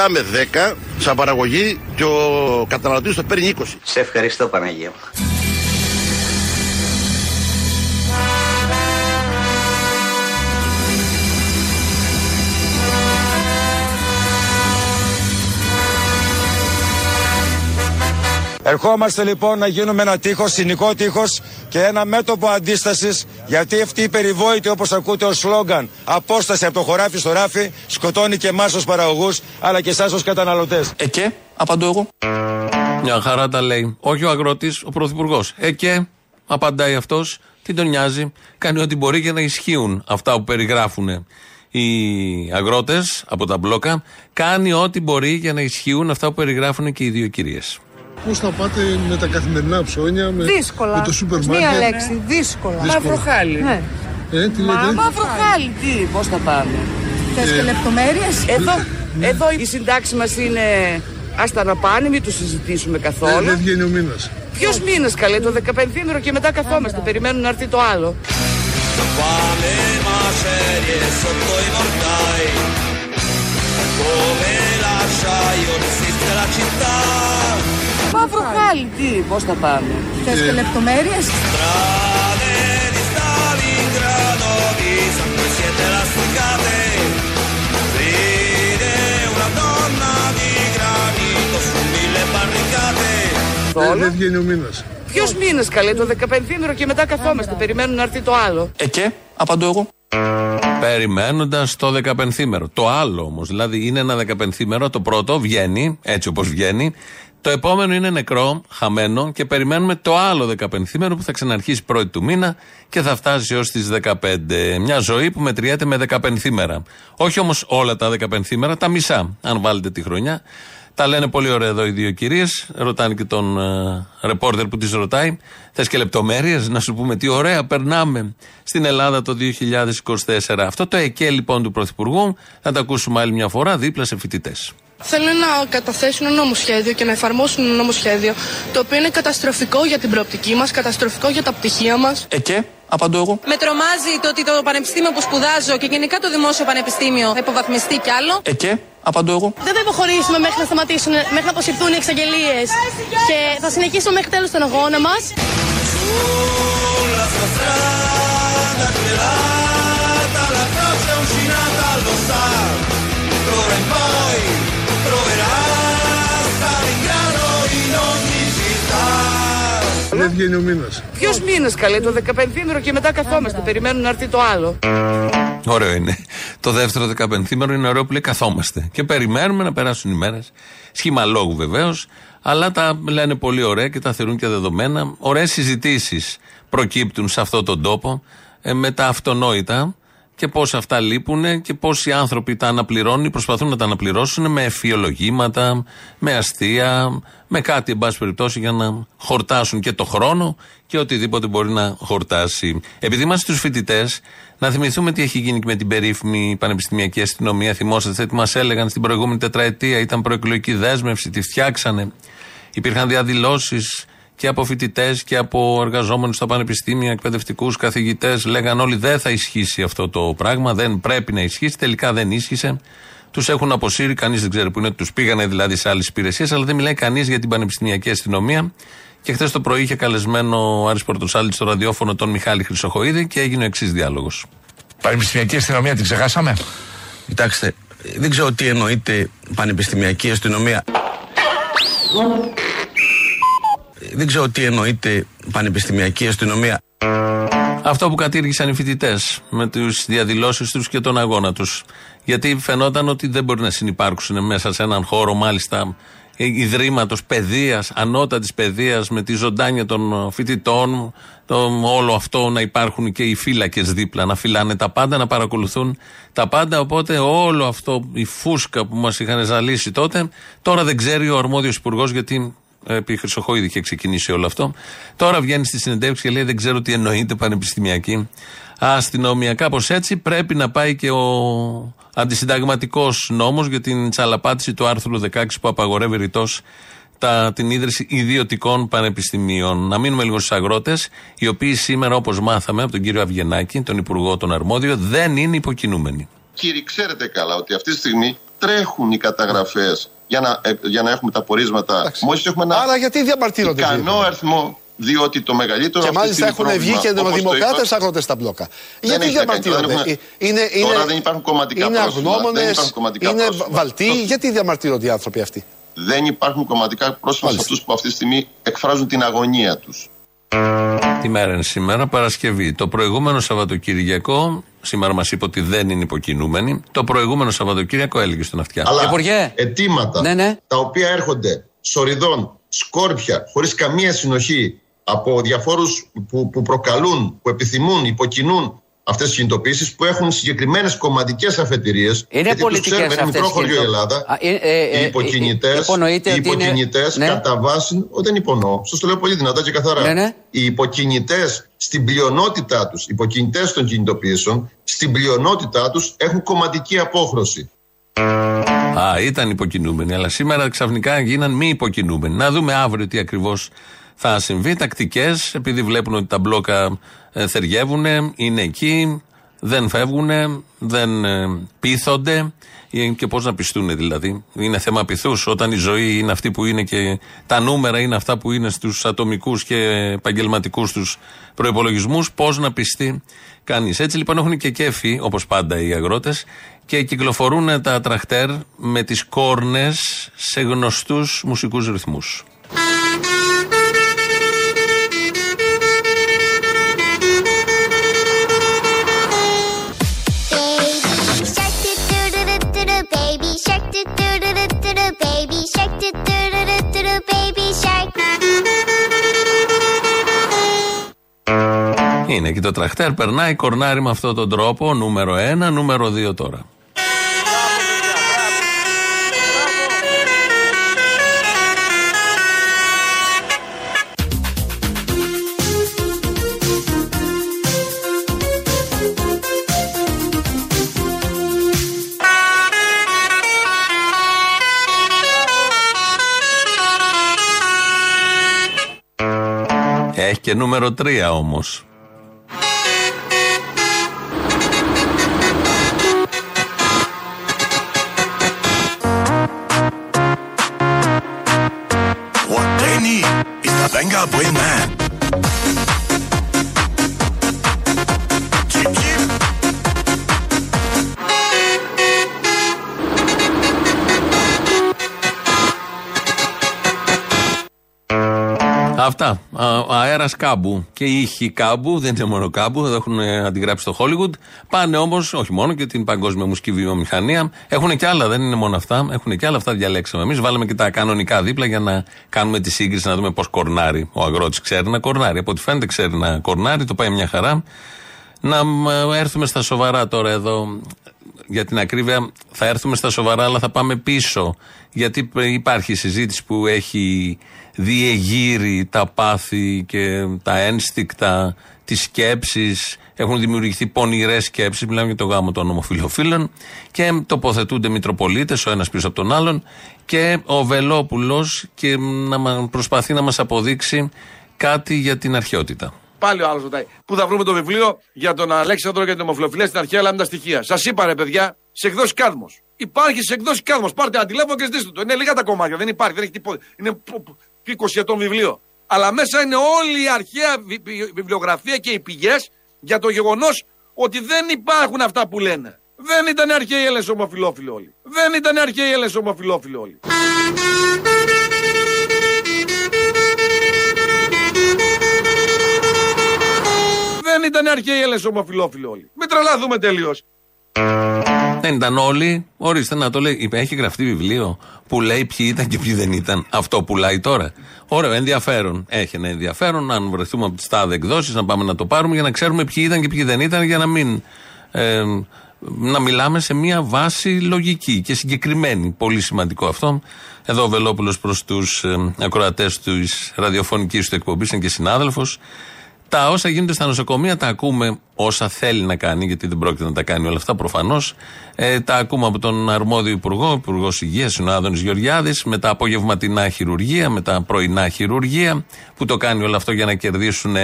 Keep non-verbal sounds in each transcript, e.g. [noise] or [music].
πουλάμε 10 σαν παραγωγή και ο καταναλωτής το παίρνει 20. Σε ευχαριστώ Παναγία Ερχόμαστε λοιπόν να γίνουμε ένα τείχος, συνικό τείχος και ένα μέτωπο αντίστασης, γιατί αυτή η περιβόητη, όπως ακούτε ως σλόγκαν, απόσταση από το χωράφι στο ράφι, σκοτώνει και εμάς ως παραγωγούς, αλλά και εσάς ως καταναλωτές. Ε και, απαντώ εγώ. Μια χαρά τα λέει. Όχι ο αγρότης, ο πρωθυπουργός. Ε και, απαντάει αυτός, τι τον νοιάζει; Κάνει ό,τι μπορεί για να ισχύουν αυτά που περιγράφουν οι αγρότες από τα μπλόκα. Κάνει ό,τι μπορεί για να ισχύουν αυτά που περιγράφουν και οι δύο κυρίες. Πώς θα πάτε με τα καθημερινά ψώνια, με, δύσκολα. με το σούπερ μάρκετ. Μία λέξη, δύσκολα. Μαύρο χάλι. Ναι. Ε, τι λέτε; Μα, μαύρο χάλι. Τι, πώς θα πάμε; Θες και λεπτομέρειες; Εδώ, εδώ η συντάξη μας είναι. Άστα να πάνε, μην τους συζητήσουμε Ε, καθόλου. δεν βγαίνει ο μήνας. Ποιος μήνας καλέ, το 15 και μετά καθόμαστε. Περιμένουν να έρθει το άλλο. Μαύρο χάλι, τι, πώς θα πάμε. Θες και λεπτομέρειες; Ε, δεν βγαίνει ο μήνας. Ποιος μήνας καλέ, το 15 και μετά καθόμαστε. Περιμένουν να έρθει το άλλο. Ε και, απαντώ εγώ. Περιμένοντας το 15μέρο. Το άλλο όμως, δηλαδή είναι ένα 15μέρο, το πρώτο βγαίνει, έτσι όπως βγαίνει. Το επόμενο είναι νεκρό, χαμένο και περιμένουμε το άλλο 15μέρο που θα ξαναρχίσει πρώτη του μήνα και θα φτάσει έω τις 15. Μια ζωή που μετριέται με 15 μέρα. Όχι όμως όλα τα 15 μέρα, τα μισά, αν βάλετε τη χρονιά. Τα λένε πολύ ωραία εδώ οι δύο κυρίες. Ρωτάνε και τον ε, ρεπόρτερ που τις ρωτάει. Θες και λεπτομέρειες, να σου πούμε τι ωραία περνάμε στην Ελλάδα το 2024. Αυτό το ΕΚΕ λοιπόν του Πρωθυπουργού θα το ακούσουμε άλλη μια φορά δίπλα σε φοιτητές. Θέλουν να καταθέσουν ένα νομοσχέδιο και να εφαρμόσουν ένα νομοσχέδιο το οποίο είναι καταστροφικό για την προοπτική μας, καταστροφικό για τα πτυχία μας. Ε και, απαντώ εγώ. Με τρομάζει το ότι το πανεπιστήμιο που σπουδάζω και γενικά το δημόσιο πανεπιστήμιο θα υποβαθμιστεί κι άλλο. Ε και, απαντώ εγώ. Δεν θα υποχωρήσουμε μέχρι να σταματήσουν, μέχρι να αποσυρθούν οι εξαγγελίες και θα συνεχίσουμε μέχρι τέλος τον αγώνα μας. Δεν βγαίνει ο μήνας. Ποιος μήνας καλέ, το 15 και μετά καθόμαστε. Περιμένουν να έρθει το άλλο. Ωραίο είναι. Το δεύτερο 15μέρο είναι ωραίο που λέει καθόμαστε. Και περιμένουμε να περάσουν οι μέρες. Σχήμα λόγου βεβαίως. Αλλά τα λένε πολύ ωραία και τα θεωρούν και δεδομένα. Ωραίες συζητήσεις προκύπτουν σε αυτόν τον τόπο ε, με τα αυτονόητα και πώς αυτά λείπουν και πώ οι άνθρωποι τα αναπληρώνουν ή προσπαθούν να τα αναπληρώσουν με εφιολογήματα, με αστεία, με κάτι εν πάση περιπτώσει για να χορτάσουν και το χρόνο και οτιδήποτε μπορεί να χορτάσει. Επειδή είμαστε στους φοιτητές, να θυμηθούμε τι έχει γίνει και με την περίφημη πανεπιστημιακή αστυνομία. Θυμόσαστε τι μας έλεγαν στην προηγούμενη τετραετία, ήταν προεκλογική δέσμευση, τη φτιάξανε. Υπήρχαν διαδηλώσεις και από φοιτητές και από εργαζόμενους στα πανεπιστήμια, εκπαιδευτικούς, καθηγητές. Λέγαν όλοι δεν θα ισχύσει αυτό το πράγμα, δεν πρέπει να ισχύσει. Τελικά δεν ίσχυσε. Τους έχουν αποσύρει, κανείς δεν ξέρει που είναι, τους πήγανε δηλαδή σε άλλες υπηρεσίες, αλλά δεν μιλάει κανείς για την πανεπιστημιακή αστυνομία. Και χθες το πρωί είχε καλεσμένο ο Άρης Πορτοσάλτη στο ραδιόφωνο τον Μιχάλη Χρυσοχοίδη και έγινε ο εξής διάλογος. Πανεπιστημιακή αστυνομία την ξεχάσαμε; Κοιτάξτε, δεν ξέρω τι εννοείται πανεπιστημιακή αστυνομία. Δεν ξέρω τι εννοείται πανεπιστημιακή αστυνομία. Αυτό που κατήργησαν οι φοιτητές με τις διαδηλώσεις τους και τον αγώνα τους. Γιατί φαινόταν ότι δεν μπορεί να συνεπάρξουν μέσα σε έναν χώρο, μάλιστα ιδρύματος παιδείας, ανώτατης παιδείας, με τη ζωντάνια των φοιτητών, το, όλο αυτό να υπάρχουν και οι φύλακες δίπλα, να φυλάνε τα πάντα, να παρακολουθούν τα πάντα. Οπότε όλο αυτό, η φούσκα που μας είχαν ζαλίσει τότε, τώρα δεν ξέρει ο αρμόδιος υπουργός γιατί επί Χρυσοχοίδη είχε ξεκινήσει όλο αυτό. Τώρα βγαίνει στη συνεντεύξη και λέει: Δεν ξέρω τι εννοείται πανεπιστημιακή αστυνομία. Κάπω έτσι πρέπει να πάει και ο αντισυνταγματικός νόμος για την τσαλαπάτηση του άρθρου 16 που απαγορεύει ρητός την ίδρυση ιδιωτικών πανεπιστημίων. Να μείνουμε λίγο στους αγρότες, οι οποίοι σήμερα, όπως μάθαμε από τον κύριο Αυγενάκη, τον Υπουργό τον Αρμόδιο, δεν είναι υποκινούμενοι. Κύριοι, ξέρετε καλά ότι αυτή τη στιγμή τρέχουν οι καταγραφές για να, ε, για να έχουμε τα πορίσματα. Μόλις έχουμε ένα Άρα γιατί διαμαρτύρονται. ικανό αριθμό. Διότι το μεγαλύτερο Και αυτή τη μάλιστα έχουν στιγμή βγει και πρόβλημα, όπως το δημοκράτες είπα, αγρότε στα μπλόκα. δεν Γιατί έχει να κάνει, διαμαρτύρονται; τώρα δεν Είναι, έχουμε- είναι, τώρα δεν υπάρχουν κομματικά είναι πρόσωπα, αγνώμονες, δεν υπάρχουν κομματικά είναι πρόσωπα. βαλτοί; Γιατί διαμαρτύρονται οι άνθρωποι αυτοί; δεν υπάρχουν κομματικά πρόσωπα σε αυτούς που αυτή τη στιγμή εκφράζουν την αγωνία τους. Τι μέρα είναι σήμερα, Παρασκευή. Το προηγούμενο Σαββατοκύριακο, σήμερα μας είπε ότι δεν είναι υποκινούμενοι, το προηγούμενο Σαββατοκύριακο έλεγε στον αυτιά. Αλλά αιτήματα Ναι, τα οποία έρχονται σοριδών, σκόρπια, χωρίς καμία συνοχή από διαφόρους που, που προκαλούν, που επιθυμούν, υποκινούν αυτές τις κινητοποιήσεις που έχουν συγκεκριμένες κομματικές αφετηρίες. Είναι γιατί τους πολιτικές ξέρουμε, είναι αυτές μικρό οι χωριό η κινητο- Ελλάδα. Α, ε, ε, ε, οι υποκινητές. υπονοείται Οι ότι είναι- υποκινητές Ναι. κατά βάση. Ό, δεν υπονοώ. Σας το λέω πολύ δυνατά και καθαρά. Ναι, ναι. Οι υποκινητές στην πλειονότητά τους, οι υποκινητές των κινητοποιήσεων, στην πλειονότητά τους έχουν κομματική απόχρωση. Α, ήταν υποκινούμενοι, αλλά σήμερα ξαφνικά γίναν μη υποκινούμενοι. Να δούμε αύριο τι ακριβώς θα συμβεί. Τακτικές, επειδή βλέπουν ότι τα μπλόκα ε, θεριεύουν, είναι εκεί, δεν φεύγουν, δεν ε, πείθονται. Ε, Και πώς να πιστούν δηλαδή. Είναι θέμα πειθούς όταν η ζωή είναι αυτή που είναι και τα νούμερα είναι αυτά που είναι στους ατομικούς και επαγγελματικούς τους προπολογισμού. Πώς να πιστεί κανείς. Έτσι λοιπόν έχουν και κέφι, όπως πάντα οι αγρότες, και κυκλοφορούν τα τραχτέρ με τις κόρνες σε γνωστούς μουσικούς ρυθμούς. Είναι και το τραχτέρ, περνάει, κορνάρει με αυτόν τον τρόπο. Νούμερο 1, νούμερο 2 τώρα. Έχει και νούμερο 3 όμως. Venga Boy Man. Αυτά. Αέρας κάμπου και ήχοι κάμπου, δεν είναι μόνο κάμπου, εδώ έχουν ε, αντιγράψει στο Hollywood. Πάνε όμως, όχι μόνο και την παγκόσμια μουσική βιομηχανία. Έχουν και άλλα, δεν είναι μόνο αυτά. Έχουν και άλλα, αυτά διαλέξαμε εμείς. Βάλαμε και τα κανονικά δίπλα για να κάνουμε τη σύγκριση, να δούμε πώς κορνάρει. Ο αγρότης ξέρει να κορνάρει. Από ό,τι φαίνεται ξέρει να κορνάρει, το πάει μια χαρά. Να μ, ε, έρθουμε στα σοβαρά τώρα εδώ. Για την ακρίβεια, θα έρθουμε στα σοβαρά, αλλά θα πάμε πίσω. Γιατί υπάρχει συζήτηση που έχει διεγείρει τα πάθη και τα ένστικτα, τι σκέψει. Έχουν δημιουργηθεί πονηρές σκέψεις. Μιλάμε για το γάμο των ομοφυλοφίλων. Και τοποθετούνται Μητροπολίτες, ο ένας πίσω από τον άλλον. Και ο Βελόπουλος και να μα- προσπαθεί να μας αποδείξει κάτι για την αρχαιότητα. Πάλι ο άλλος ρωτάει. Πού θα βρούμε το βιβλίο για τον Αλέξανδρο και την ομοφυλοφιλία στην αρχαία, αλλά με τα στοιχεία; Σας είπα ρε παιδιά, σε εκδόσεις κάδμος. Υπάρχει σε εκδόσεις κάδμος. Πάρτε ένα τηλέφωνο και ζητήστε το. Είναι λίγα τα κομμάτια, δεν υπάρχει, δεν έχει τίποτα. Είναι π- π- 20 ετών βιβλίο. Αλλά μέσα είναι όλη η αρχαία βι- βι- βιβλιογραφία και οι πηγές για το γεγονός ότι δεν υπάρχουν αυτά που λένε. Δεν ήταν αρχαίοι Έλληνες ομοφυλόφιλοι όλοι. Δεν ήταν αρχαίοι Έλληνες ομοφυλόφιλοι όλοι. Δεν ήταν αρχαίοι Έλληνες ομοφυλόφιλοι όλοι. Μην τρελαθούμε τελείως. Δεν ήταν όλοι. Ορίστε να το λέει. Είπε, Έχει γραφτεί βιβλίο που λέει ποιοι ήταν και ποιοι δεν ήταν. Αυτό πουλάει τώρα. Ωραίο, ενδιαφέρον. Έχει ένα ενδιαφέρον. Αν βρεθούμε από τις τάδε εκδόσεις, να πάμε να το πάρουμε για να ξέρουμε ποιοι ήταν και ποιοι δεν ήταν, για να μην. ε, να μιλάμε σε μια βάση λογική και συγκεκριμένη. Πολύ σημαντικό αυτό. Εδώ ο Βελόπουλος προς τους ε, ακροατές της ραδιοφωνικής του εκπομπής είναι και συνάδελφος. Τα όσα γίνονται στα νοσοκομεία τα ακούμε όσα θέλει να κάνει, γιατί δεν πρόκειται να τα κάνει όλα αυτά προφανώς. Ε, τα ακούμε από τον αρμόδιο Υπουργό, Υπουργός Υγείας, είναι ο Άδωνης Γεωργιάδης, με τα απογευματινά χειρουργία, με τα πρωινά χειρουργία, που το κάνει όλο αυτό για να κερδίσουν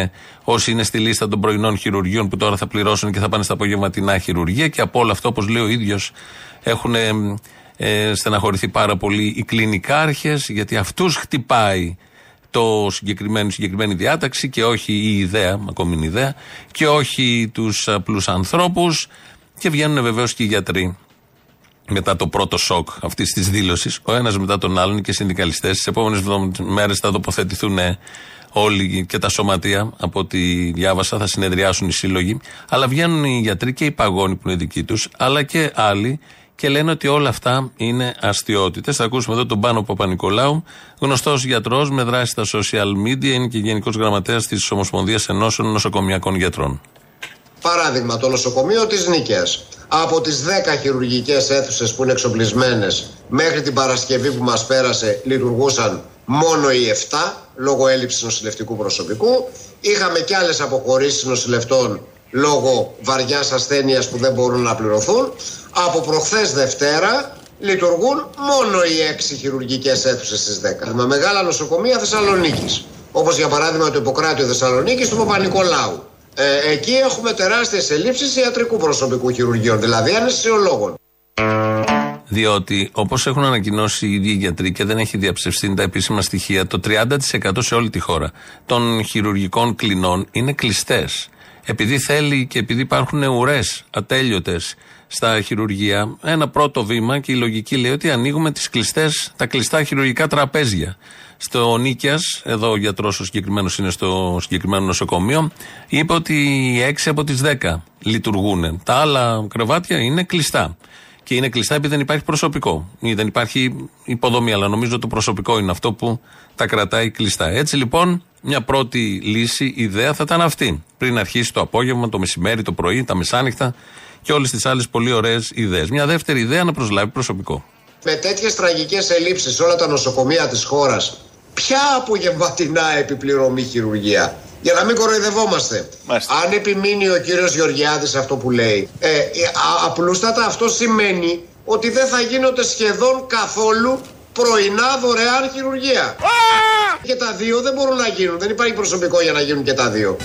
όσοι είναι στη λίστα των πρωινών χειρουργείων που τώρα θα πληρώσουν και θα πάνε στα απογευματινά χειρουργία. Και από όλο αυτό, όπως λέει ο ίδιος, έχουν ε, ε, στεναχωρηθεί πάρα πολύ οι κλινικάρχες, γιατί αυτούς χτυπάει το συγκεκριμένο, η συγκεκριμένη διάταξη και όχι η ιδέα, ακόμη είναι ιδέα, και όχι τους απλού ανθρώπους. Και βγαίνουν βεβαίως και οι γιατροί μετά το πρώτο σοκ αυτής της δήλωσης, ο ένας μετά τον άλλον και οι συνδικαλιστές. Τις επόμενες μέρες θα τοποθετηθούν όλοι και τα σωματεία, από ό,τι διάβασα, θα συνεδριάσουν οι σύλλογοι. Αλλά βγαίνουν οι γιατροί και οι παγόνοι που είναι δικοί τους, αλλά και άλλοι και λένε ότι όλα αυτά είναι αστείωτητες. Θα ακούσουμε εδώ τον Πάνο Παπα-Νικολάου, γνωστός γιατρός με δράση στα social media, είναι και γενικός γραμματέας της Ομοσπονδίας Ενώσεων Νοσοκομιακών Γιατρών. Παράδειγμα, το νοσοκομείο της Νίκαιας. Από τις 10 χειρουργικές αίθουσες που είναι εξοπλισμένες μέχρι την Παρασκευή που μας πέρασε λειτουργούσαν μόνο οι 7 λόγω έλλειψης νοσηλευτικού προσωπικού. Είχαμε και άλλες αποχωρήσεις νοσηλευτών λόγω βαριάς ασθένειας που δεν μπορούν να πληρωθούν. Από προχθές Δευτέρα λειτουργούν μόνο οι 6 χειρουργικές αίθουσες στις 10. Με μεγάλα νοσοκομεία Θεσσαλονίκης. Όπως για παράδειγμα το Ιπποκράτιο Θεσσαλονίκης του Παπα-Νικολάου. Ε, εκεί έχουμε τεράστιες ελλείψεις ιατρικού προσωπικού χειρουργείων, δηλαδή αναισθησιολόγων. Διότι, όπως έχουν ανακοινώσει οι ίδιοι γιατροί και δεν έχει διαψευστεί τα επίσημα στοιχεία, το 30% σε όλη τη χώρα των χειρουργικών κλινών είναι κλειστές. Επειδή θέλει και επειδή υπάρχουν ουρές ατέλειωτες στα χειρουργεία, ένα πρώτο βήμα και η λογική λέει ότι ανοίγουμε τις κλειστές, τα κλειστά χειρουργικά τραπέζια. Στο Νίκιας, εδώ ο γιατρός ο συγκεκριμένος είναι στο συγκεκριμένο νοσοκομείο, είπε ότι 6 από τις 10 λειτουργούν. Τα άλλα κρεβάτια είναι κλειστά. Και είναι κλειστά επειδή δεν υπάρχει προσωπικό. Ή δεν υπάρχει υποδομή, αλλά νομίζω το προσωπικό είναι αυτό που τα κρατάει κλειστά. Έτσι λοιπόν, μια πρώτη λύση, ιδέα θα ήταν αυτή. Πριν αρχίσει το απόγευμα, το μεσημέρι, το πρωί, τα μεσάνυχτα και όλες τις άλλες πολύ ωραίες ιδέες. Μια δεύτερη ιδέα να προσλάβει προσωπικό. Με τέτοιες τραγικές ελλείψεις σε όλα τα νοσοκομεία της χώρας, ποια απογευματινά επιπληρωμή χειρουργία; Για να μην κοροϊδευόμαστε. Αν επιμείνει ο κύριος Γεωργιάδης αυτό που λέει, ε, ε, α- απλούστατα αυτό σημαίνει ότι δεν θα γίνονται σχεδόν καθόλου πρωινά δωρεάν χειρουργία. Και τα δύο δεν μπορούν να γίνουν. Δεν υπάρχει προσωπικό για να γίνουν και τα δύο.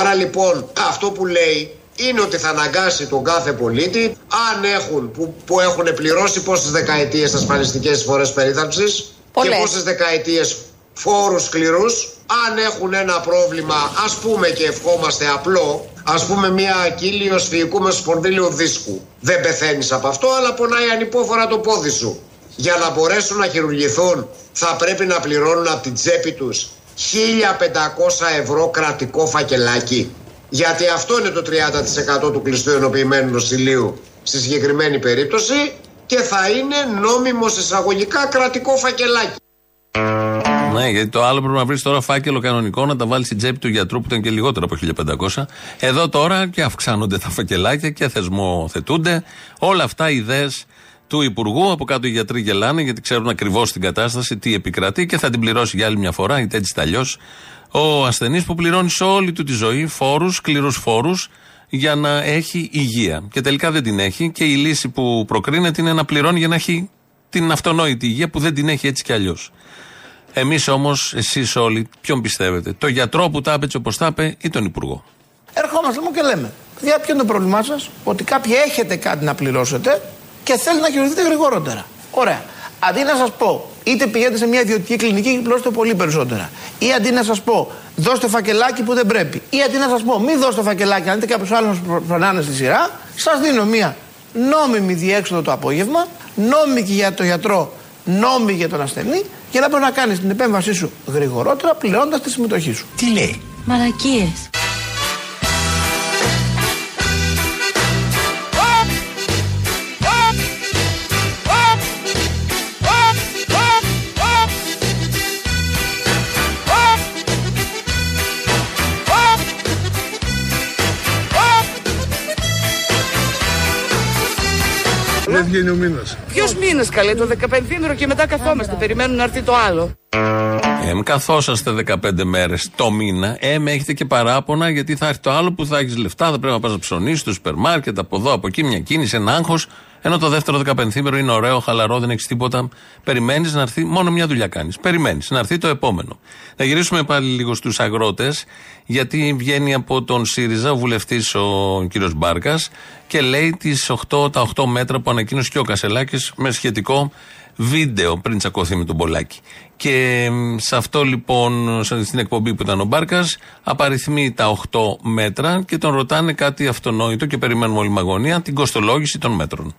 Άρα λοιπόν αυτό που λέει είναι ότι θα αναγκάσει τον κάθε πολίτη αν έχουν, που, που έχουν πληρώσει πόσες δεκαετίες ασφαλιστικές εισφορές περίθαλψης και Πολλές. πόσες δεκαετίες φόρους σκληρούς αν έχουν ένα πρόβλημα ας πούμε και ευχόμαστε απλό ας πούμε μια κύλιος φυϊκού με σπονδύλιο δίσκου δεν πεθαίνεις από αυτό αλλά πονάει ανυπόφορα το πόδι σου για να μπορέσουν να χειρουργηθούν θα πρέπει να πληρώνουν από την τσέπη τους 1500 ευρώ κρατικό φακελάκι. Γιατί αυτό είναι το 30% του κλειστού ενοποιημένου νοσηλείου στη συγκεκριμένη περίπτωση και θα είναι νόμιμο εισαγωγικά κρατικό φακελάκι. Ναι, γιατί το άλλο πρέπει να βρεις τώρα φάκελο κανονικό να τα βάλεις στην τσέπη του γιατρού που ήταν και λιγότερο από 1500. Εδώ τώρα και αυξάνονται τα φακελάκια και θεσμοθετούνται. Όλα αυτά ιδέες του Υπουργού. Από κάτω οι γιατροί γελάνε γιατί ξέρουν ακριβώς την κατάσταση, τι επικρατεί και θα την πληρώσει για άλλη μια φορά, είτε έτσι είτε αλλιώ. Ο ασθενής που πληρώνει σε όλη του τη ζωή φόρους, σκληρούς φόρους, για να έχει υγεία. Και τελικά δεν την έχει και η λύση που προκρίνεται είναι να πληρώνει για να έχει την αυτονόητη υγεία που δεν την έχει έτσι κι αλλιώς. Εμείς όμως, εσείς όλοι, ποιον πιστεύετε, το γιατρό που τα έπαιξε όπως τα είπε ή τον υπουργό; Ερχόμαστε μου και λέμε, παιδιά, ποιο είναι το πρόβλημά σας, ότι κάποιοι έχετε κάτι να πληρώσετε και θέλετε να χειρουργηθείτε γρηγορότερα. Ωραία. Αντί να σας πω, είτε πηγαίνετε σε μια ιδιωτική κλινική και πληρώσετε πολύ περισσότερα. Ή αντί να σας πω, δώστε φακελάκι που δεν πρέπει. Ή αντί να σας πω, μην δώστε φακελάκι, αν δείτε κάποιος άλλος να φρονάνε στη σειρά, σας δίνω μια νόμιμη διέξοδο το απόγευμα, νόμιμη και για τον γιατρό, νόμιμη για τον ασθενή, για να μπορεί να κάνεις την επέμβασή σου γρηγορότερα, πληρώνοντας τη συμμετοχή σου. Τι λέει; Μαλακίες. Δεν βγαίνει ο μήνας. Ποιος μήνε καλέ, το 15 και μετά καθόμαστε. Περιμένουν να έρθει το άλλο. Ε, καθόσαστε 15 μέρες το μήνα, ε, με έχετε και παράπονα γιατί θα έρθει το άλλο που θα έχεις λεφτά, θα πρέπει να πας να ψωνίσεις στο σούπερ μάρκετ, από εδώ, από εκεί, μια κίνηση, ένα άγχος. Ενώ το δεύτερο 15 είναι ωραίο, χαλαρό, δεν έχεις τίποτα. Περιμένεις να έρθει, μόνο μια δουλειά κάνεις. Περιμένεις να έρθει το επόμενο. Να γυρίσουμε πάλι λίγο στους αγρότες, γιατί βγαίνει από τον ΣΥΡΙΖΑ ο βουλευτής ο κύριος Μπάρκας και λέει τις 8, τα 8 μέτρα που ανακοίνωσε και ο Κασελάκης με σχετικό βίντεο πριν τσακωθεί με τον Πολάκη. Και μ, σε αυτό λοιπόν, σε- στην εκπομπή που ήταν ο Μπάρκας, απαριθμεί τα 8 μέτρα και τον ρωτάνε κάτι αυτονόητο και περιμένουμε όλη μαγωνία, την κοστολόγηση των μέτρων.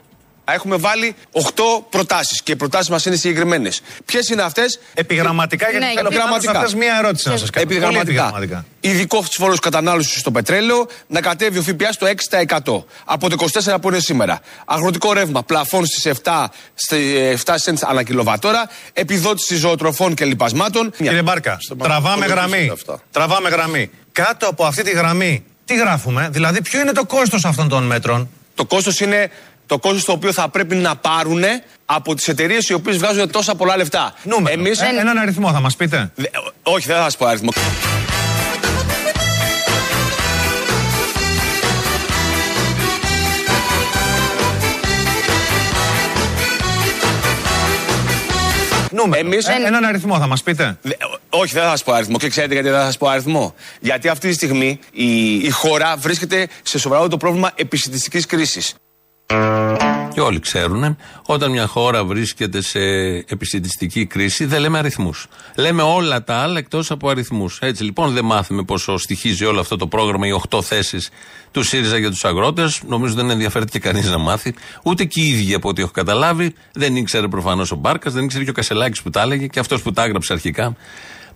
Έχουμε βάλει 8 προτάσεις και οι προτάσεις μας είναι συγκεκριμένες. Ποιες είναι αυτές, Επιγραμματικά, γιατί θέλω πάνω σε αυτές μία ερώτηση να σας κάνω. Πολύ Επιγραμματικά. επιγραμματικά. Ειδικό φόρο κατανάλωσης στο πετρέλαιο, να κατέβει ο ΦΠΑ στο 6% από το 24 που είναι σήμερα. Αγροτικό ρεύμα, πλαφών στις 7, στη- ε, 7 cents ανά κιλοβατόρα, επιδότηση ζωοτροφών και λοιπασμάτων. Κύριε Μπάρκα, τραβάμε γραμμή. Τραβάμε γραμμή. Κάτω από αυτή τη γραμμή, τι γράφουμε, δηλαδή ποιο είναι το κόστος αυτών των μέτρων; Το κόστος είναι το κόστος το οποίο θα πρέπει να πάρουν από τις εταιρείες οι οποίες βγάζουν τόσα πολλά λεφτά. Νούμερο. Εμείς, Ε, έναν αριθμό θα μας πείτε. Δε- όχι, δεν θα σας πω αριθμό. Νούμερο. Εμείς- Ε, έναν αριθμό θα μας πείτε. Δε- όχι, δεν θα σας πω αριθμό. Και ξέρετε γιατί δεν θα σας πω αριθμό. Γιατί αυτή τη στιγμή η, η χώρα βρίσκεται σε σοβαρό το πρόβλημα επισητιστική κρίσης. Και όλοι ξέρουν, όταν μια χώρα βρίσκεται σε επιστημιστική κρίση, δεν λέμε αριθμούς. Λέμε όλα τα άλλα εκτός από αριθμούς. Έτσι λοιπόν δεν μάθουμε πόσο στοιχίζει όλο αυτό το πρόγραμμα, οι 8 θέσεις του ΣΥΡΙΖΑ για τους αγρότες. Νομίζω δεν ενδιαφέρεται και κανείς να μάθει. Ούτε και οι ίδιοι από ό,τι έχω καταλάβει. Δεν ήξερε προφανώς ο Μπάρκας, δεν ήξερε και ο Κασελάκης που τα έλεγε και αυτός που τα έγραψε αρχικά.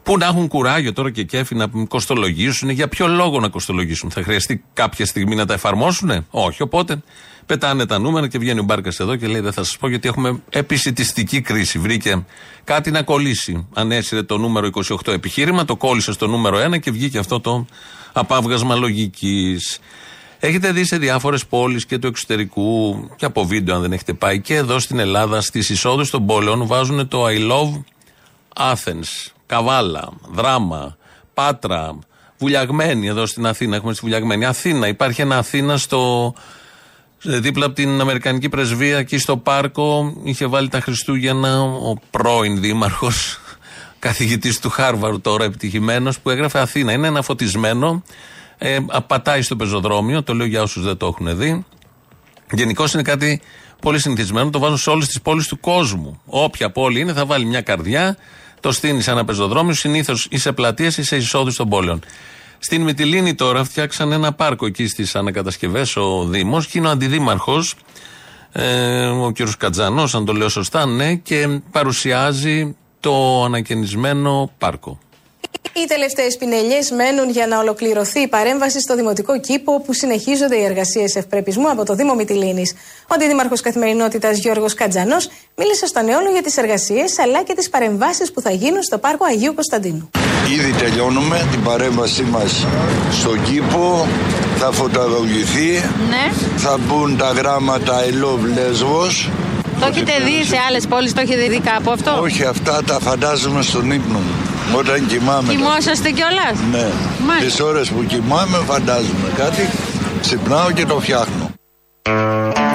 Πού να έχουν κουράγιο τώρα και κέφι να κοστολογήσουν, για ποιο λόγο να κοστολογήσουν. Θα χρειαστεί κάποια στιγμή να τα εφαρμόσουν, Όχι. Οπότε πετάνε τα νούμερα και βγαίνει ο Μπάρκας εδώ και λέει: Δεν θα σας πω γιατί έχουμε επισητιστική κρίση. Βρήκε κάτι να κολλήσει. Ανέσυρε το νούμερο 28 επιχείρημα, το κόλλησε στο νούμερο 1 και βγήκε αυτό το απάβγασμα λογικής. Έχετε δει σε διάφορες πόλεις και του εξωτερικού και από βίντεο, αν δεν έχετε πάει, και εδώ στην Ελλάδα, στις εισόδους των πόλεων βάζουν το I love Athens, Καβάλα, Δράμα, Πάτρα, Βουλιαγμένη εδώ στην Αθήνα. Έχουμε στη Βουλιαγμένη. Αθήνα. Υπάρχει ένα Αθήνα στο. ε, Δίπλα από την Αμερικανική Πρεσβεία, εκεί στο πάρκο, είχε βάλει τα Χριστούγεννα ο πρώην δήμαρχος, [laughs] καθηγητής του Χάρβαρου τώρα, επιτυχημένος, που έγραφε Αθήνα. Είναι ένα φωτισμένο, ε, πατάει στο πεζοδρόμιο, το λέω για όσους δεν το έχουν δει. Γενικώ είναι κάτι πολύ συνηθισμένο. Το βάζουν σε όλες τις πόλεις του κόσμου. Όποια πόλη είναι, θα βάλει μια καρδιά, το στείνεις σε ένα πεζοδρόμιο, συνήθως ή σε πλατείε ή σε εισόδου των πόλεων. Στην Μυτιλίνη τώρα φτιάξαν ένα πάρκο εκεί στις ανακατασκευές ο Δήμος και είναι ο αντιδήμαρχος, ε, ο κ. Κατζανός, αν το λέω σωστά, ναι, και παρουσιάζει το ανακαινισμένο πάρκο. Οι τελευταίες πινελιές μένουν για να ολοκληρωθεί η παρέμβαση στο δημοτικό κήπο, όπου συνεχίζονται οι εργασίες ευπρεπισμού από το Δήμο Μυτιλίνης. Ο Αντιδήμαρχος Καθημερινότητας Γιώργος Κατζανό μίλησε στον αιώλο για τις εργασίες αλλά και τις παρεμβάσεις που θα γίνουν στο πάρκο Αγίου Κωνσταντίνου. Ήδη τελειώνουμε την παρέμβασή μας στον κήπο, θα φωτογραφηθεί, Ναι. θα μπουν τα γράμματα I love Lesbos. Το έχετε δει σε άλλες πόλεις, το έχετε δει κάπου αυτό; Όχι, αυτά τα φαντάζομαι στον ύπνο μου. Όταν κοιμάμαι. Κοιμόσαστε κιόλας; Ναι. Μάλιστα. Τις ώρες που κοιμάμαι φαντάζομαι κάτι, ξυπνάω και το φτιάχνω.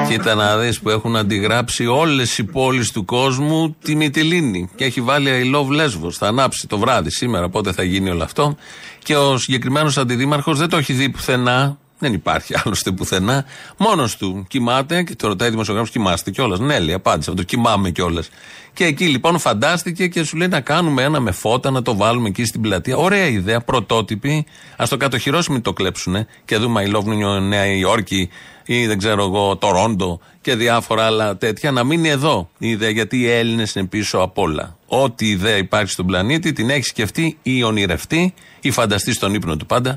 Κοίτα να δεις που έχουν αντιγράψει όλες οι πόλεις του κόσμου τη Μυτιλίνη. Και έχει βάλει I love Lesbos. Θα ανάψει το βράδυ σήμερα, πότε θα γίνει όλο αυτό. Και ο συγκεκριμένος αντιδήμαρχος δεν το έχει δει πουθενά. Δεν υπάρχει [laughs] άλλωστε πουθενά. Μόνος του κοιμάται και το ρωτάει δημοσιογράφος: Κοιμάστε κιόλας. Ναι, λέει, απάντησε αυτό. Κοιμάμαι κιόλας. Και εκεί λοιπόν φαντάστηκε και σου λέει να κάνουμε ένα με φώτα, να το βάλουμε εκεί στην πλατεία. Ωραία ιδέα, πρωτότυπη. Α το κατοχυρώσουμε, μην το κλέψουνε. Και δούμε I love New Νέα Υόρκη ή δεν ξέρω εγώ, Τορόντο και διάφορα άλλα τέτοια. Να μείνει εδώ η ιδέα, γιατί οι Έλληνες είναι πίσω απ' όλα. Ό,τι ιδέα υπάρχει στον πλανήτη την έχει σκεφτεί ή ονειρευτεί ή φανταστεί στον ύπνο του πάντα.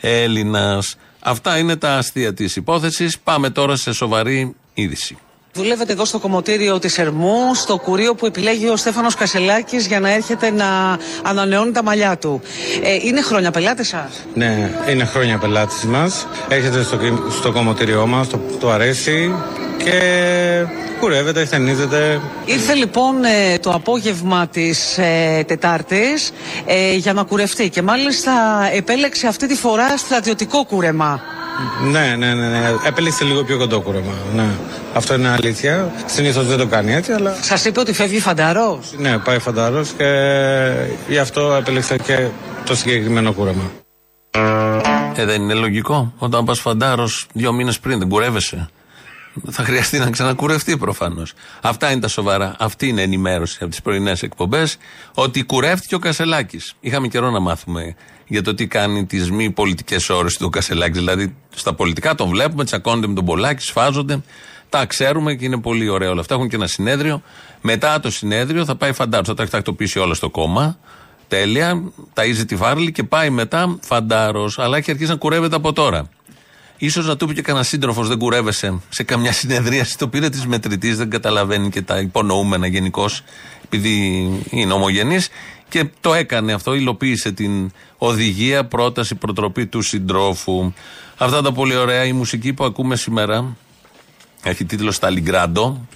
Έλληνας. Αυτά είναι τα αστεία της υπόθεσης. Πάμε τώρα σε σοβαρή είδηση. Δουλεύετε εδώ στο κομμωτήριο της Ερμού, στο κουρίο που επιλέγει ο Στέφανος Κασελάκης για να έρχεται να ανανεώνει τα μαλλιά του. Ε, είναι χρόνια πελάτες σας; Ναι, είναι χρόνια πελάτη μας. Έρχεται στο, στο κομμωτήριό μας, το, του αρέσει. και κουρεύεται, ευθενίζεται. Ήρθε λοιπόν ε, το απόγευμα της ε, Τετάρτης ε, για να κουρευτεί και μάλιστα επέλεξε αυτή τη φορά στρατιωτικό κούρεμα. Ναι, ναι, ναι, ναι. Επέλεξε λίγο πιο κοντό κούρεμα. Ναι. Αυτό είναι αλήθεια. Συνήθως δεν το κάνει έτσι, αλλά. Σας είπε ότι φεύγει φανταρός. Ναι, πάει φαντάρο και γι' αυτό επέλεξε και το συγκεκριμένο κούρεμα. Ε, δεν είναι λογικό. Όταν πας φαντάρος δύο μήνες πριν δεν κουρεύεσαι. Θα χρειαστεί να ξανακουρευτεί προφανώς. Αυτά είναι τα σοβαρά. Αυτή είναι η ενημέρωση από τις πρωινές εκπομπές. Ότι κουρεύτηκε ο Κασελάκης. Είχαμε καιρό να μάθουμε για το τι κάνει τις μη πολιτικές ώρες του Κασελάκη. Δηλαδή στα πολιτικά τον βλέπουμε, τσακώνονται με τον Πολάκη, σφάζονται. Τα ξέρουμε και είναι πολύ ωραία όλα αυτά. Έχουν και ένα συνέδριο. Μετά το συνέδριο θα πάει φαντάρο. Θα τα έχει τακτοποιήσει όλα στο κόμμα. Τέλεια. Ταΐζει τη φάρλη και πάει μετά φαντάρος. Αλλά έχει αρχίσει να κουρεύεται από τώρα. σω να του πει και κανένα σύντροφος δεν κουρεύεσαι σε καμιά συνεδρίαση. Το πήρε της μετρητής, δεν καταλαβαίνει και τα υπονοούμενα γενικώς, επειδή είναι ομογενής. Και το έκανε αυτό, υλοποίησε την οδηγία, πρόταση, προτροπή του συντρόφου. Αυτά τα πολύ ωραία. Η μουσική που ακούμε σήμερα έχει τίτλο Σταλιγκράντο.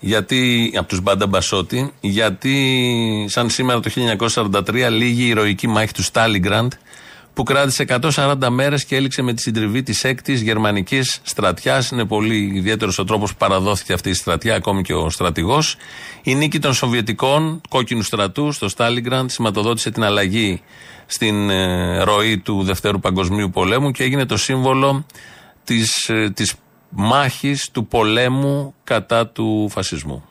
Γιατί, από τους Μπάντα Μπασότη, γιατί σαν σήμερα το 1943 λίγη η ηρωική μάχη του Στάλιγκραντ που κράτησε 140 μέρες και έληξε με τη συντριβή της 6η Γερμανικής στρατιάς. Είναι πολύ ιδιαίτερος ο τρόπος που παραδόθηκε αυτή η στρατιά, ακόμη και ο στρατηγός. Η νίκη των Σοβιετικών κόκκινου στρατού στο Στάλιγκραντ σηματοδότησε την αλλαγή στην ε, ροή του Δευτέρου Παγκοσμίου Πολέμου και έγινε το σύμβολο της, ε, της μάχης του πολέμου κατά του φασισμού.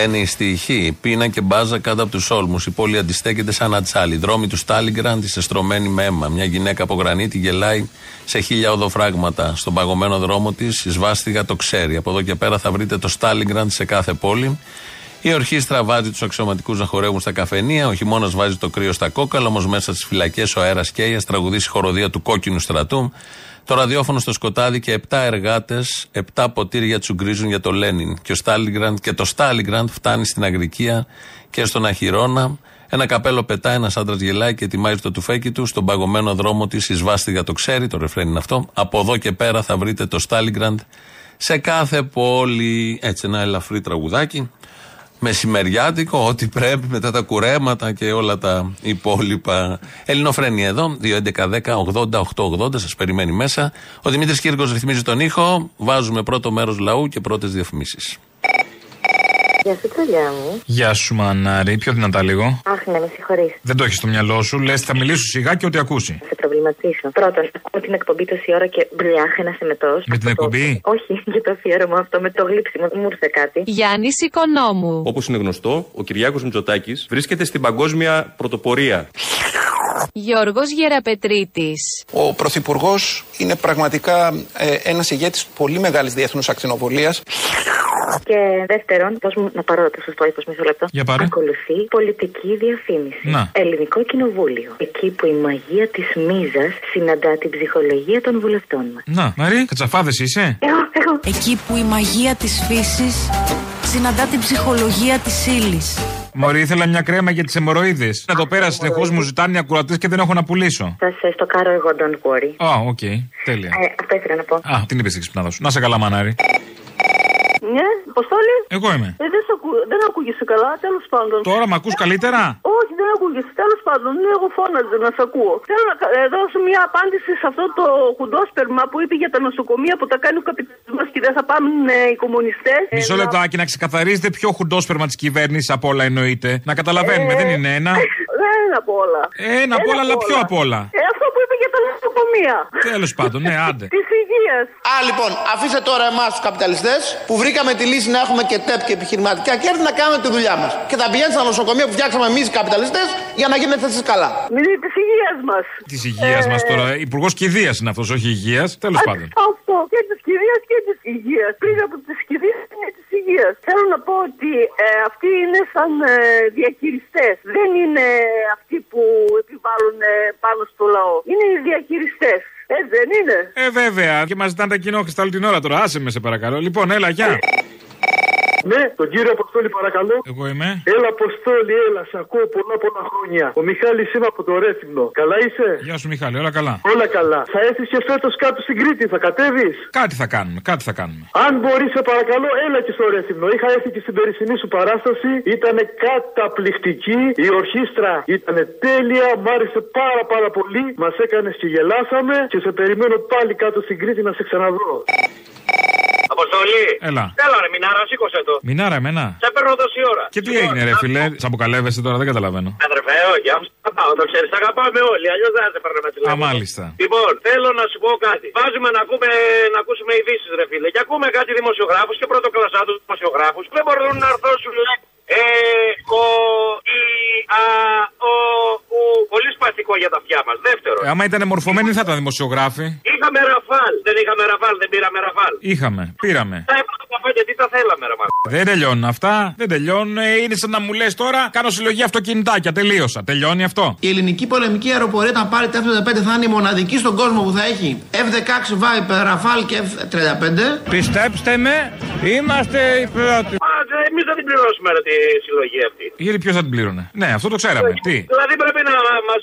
Λένε οι στοιχοί. Πίνα και μπάζα κάτω από τους όλμους. Η πόλη αντιστέκεται σαν ατσάλι. Δρόμοι του Στάλιγκραντ εστρωμένοι με αίμα. Μια γυναίκα από γρανίτη γελάει σε χίλια οδοφράγματα. Στον παγωμένο δρόμο της, η σβάστηγα το ξέρει. Από εδώ και πέρα θα βρείτε το Στάλιγκραντ σε κάθε πόλη. Η ορχήστρα βάζει τους αξιωματικούς να χορεύουν στα καφενεία. Ο χειμώνας βάζει το κρύο στα κόκαλα. Όμως μέσα στις φυλακές ο αέρας καίει. Α τραγουδήσει η χοροδία του κόκκινου στρατού. Το ραδιόφωνο στο σκοτάδι και 7 εργάτες, 7 ποτήρια τσουγκρίζουν για το Λένιν. Και, ο Στάλιγκραντ, και το Στάλιγκραντ φτάνει στην Αγρικία και στον Αχυρώνα. Ένα καπέλο πετάει, ένας άντρας γελάει και ετοιμάζει το τουφέκι του. Στον παγωμένο δρόμο της η σβάστηγα το ξέρει, το ρεφρέν είναι αυτό. Από εδώ και πέρα θα βρείτε το Στάλιγκραντ σε κάθε πόλη. Έτσι, ένα ελαφρύ τραγουδάκι. Μεσημεριάτικο, ό,τι πρέπει μετά τα κουρέματα και όλα τα υπόλοιπα. Ελληνοφρένια εδώ, 2.11.10.80.880, σας περιμένει μέσα. Ο Δημήτρης Κύρκος ρυθμίζει τον ήχο. Βάζουμε πρώτο μέρος λαού και πρώτες διαφημίσεις. Γεια σου, τρολιά μου. Γεια σου, Μανάρη. Πιο δυνατά λίγο. Αχ, ναι, με συγχωρείς. Δεν το έχεις στο μυαλό σου. Λες, θα μιλήσω σιγά και ό,τι ακούσει. Θα σε προβληματίσω. Πρώτον, ακούω την εκπομπή τόση ώρα και μπλιάχ ένα εμετός. Με την εκπομπή; Όχι, [laughs] για το αφιέρωμα αυτό με το γλύψιμο. Μου ήρθε κάτι. Γιάννη Οικονόμου. Όπως είναι γνωστό, ο Κυριάκος Μητσοτάκης βρίσκεται στην παγκόσμια πρωτοπορία. Γιώργος Γεραπετρίτης. Ο Πρωθυπουργός είναι πραγματικά ε, ένας ηγέτης πολύ μεγάλης διεθνούς ακτινοβολίας. Και δεύτερον, δώσ' μου να πάρω το σωστό ύφο μισό λεπτό. Για πάρε. Ακολουθεί πολιτική διαφήμιση. Να. Ελληνικό Κοινοβούλιο. Εκεί που η μαγεία της μίζας συναντά την ψυχολογία των βουλευτών μας. Να, Μαρή, κατσαφάδες είσαι. Εγώ, εγώ. Εκεί που η μαγεία της φύσης συναντά την ψυχολογία της ύλης. Μωρή, ήθελα μια κρέμα για τις αιμορροίδες. Εδώ πέρα συνεχώς μου ζητάνε οι ακροατές και δεν έχω να πουλήσω. Θα σε στοκάρω εγώ, don't worry. Α, οκ, τέλεια. Ε, αυτό ήθελα να πω. Α, την είπες στην ξυπνάδα σου. Να 'σαι καλά, μανάρι. Ναι, Αποστόλη. Εγώ είμαι. Ε, δεν, σ' ακού- δεν ακούγεσαι καλά, τέλος πάντων. Τώρα με ακούς καλύτερα; Όχι, δεν ακούγεσαι. Τέλος πάντων, ναι, εγώ φώναζα να σε ακούω. Θέλω να κα- ε, δώσω μια απάντηση σε αυτό το χουντόσπερμα που είπε για τα νοσοκομεία που τα κάνει ο καπιταλισμός και δεν θα πάμουν ε, οι κομμουνιστές. Μισό λεπτάκι να ξεκαθαρίζετε ποιο χουντόσπερμα της κυβέρνησης από όλα εννοείται. Να καταλαβαίνουμε, δεν είναι ένα. [laughs] Ένα από όλα. Ένα απ' όλα, αλλά ποιο απ' όλα. Νοσοκομεία. Τέλος πάντων, ναι, άντε. Της υγείας. Α, λοιπόν, αφήστε τώρα εμάς τους καπιταλιστές που βρήκαμε τη λύση να έχουμε και ΤΕΠ και επιχειρηματικά κέρδη να κάνουμε τη δουλειά μας. Και θα πηγαίνετε στα νοσοκομεία που φτιάξαμε εμείς οι καπιταλιστές για να γίνετε εσεί καλά. Μιλή της υγείας μας. Της υγείας μας τώρα. Υπουργός κηδείας είναι αυτός, όχι υγείας. Τέλος πάντων. Αυτό. Και της κηδείας και της υγείας. Πριν από τη κηδεία είναι τη υγείας. Θέλω να πω ότι ε, αυτοί είναι σαν ε, διαχειριστέ. Δεν είναι αυτοί που επιβάλλουν ε, πάνω στο λαό. Είναι οι διαχειριστέ. Έτσι δεν είναι. Ε, βέβαια. Και μας ζητάνε τα κοινόχρηστα όλη την ώρα τώρα. Άσε με, σε παρακαλώ. Λοιπόν, έλα, γεια. Ναι, τον κύριο Αποστόλη παρακαλώ. Εγώ είμαι. Έλα Αποστόλη, έλα, σε ακούω πολλά πολλά χρόνια. Ο Μιχάλης είμαι από το Ρέθυμνο. Καλά είσαι; Γεια σου, Μιχάλη, όλα καλά. Όλα καλά. Θα έρθεις και φέτος κάτω στην Κρήτη, θα κατέβεις; Κάτι θα κάνουμε, κάτι θα κάνουμε. Αν μπορείς, σε παρακαλώ, έλα και στο Ρέθυμνο. Είχα έρθει και στην περσινή σου παράσταση. Ήταν καταπληκτική. Η ορχήστρα ήταν τέλεια. Μ' άρεσε πάρα πάρα πολύ. Μας έκανες και γελάσαμε. Και σε περιμένω πάλι κάτω στην Κρήτη να σε ξαναδώ. Αποστολή. Έλα. Έλα, ρε, Μινάρα, σήκωσε το. Μινάρα, εμένα. Σε παίρνω τόση ώρα. Και τι έγινε, ρε φιλέ, τσαμποκαλεύεσαι τώρα, δεν καταλαβαίνω. Αδερφέ, όχι, αφού σ' αγαπάω, το ξέρεις. Αγαπάμε όλοι, αλλιώς δεν θα σε παίρνω με Α, τηλέφωνο. μάλιστα. Λοιπόν, θέλω να σου πω κάτι. Βάζουμε να, ακούμε, να ακούσουμε ειδήσεις, ρε φίλε. Και ακούμε κάτι δημοσιογράφους και πρωτοκλασσάτου δημοσιογράφους. Δεν μπορούν να αρθώσουν ε, ο, η, α, ο, ο, πολύ σπαστικό για τα αυτιά μας. Δεύτερο. Ε, άμα ήταν μορφωμένοι, θα ήταν δημοσιογράφοι. Είχαμε ραφάλ. Δεν είχαμε ραφάλ, δεν πήραμε ραφάλ. Είχαμε, πήραμε. Τα έπρεπε να φάει γιατί τα θέλαμε, ρε μάλλον. Δεν τελειώνουν αυτά. Δεν τελειώνουν. Ε, Είναι σαν να μου λες τώρα, κάνω συλλογή αυτοκινητάκια. Τελείωσα. Τελειώνει αυτό. Η ελληνική πολεμική αεροπορία, όταν πάρει τα F-35, θα είναι η μοναδική στον κόσμο που θα έχει F-16 Viper, Rafale και F-35. Πιστέψτε με, είμαστε οι πρώτοι. Εμείς δεν την πληρώσουμε ρε, τη συλλογή αυτή. Γιατί ποιος θα την πλήρωνε; Ναι, αυτό το ξέραμε. Τι; Δηλαδή πρέπει να μας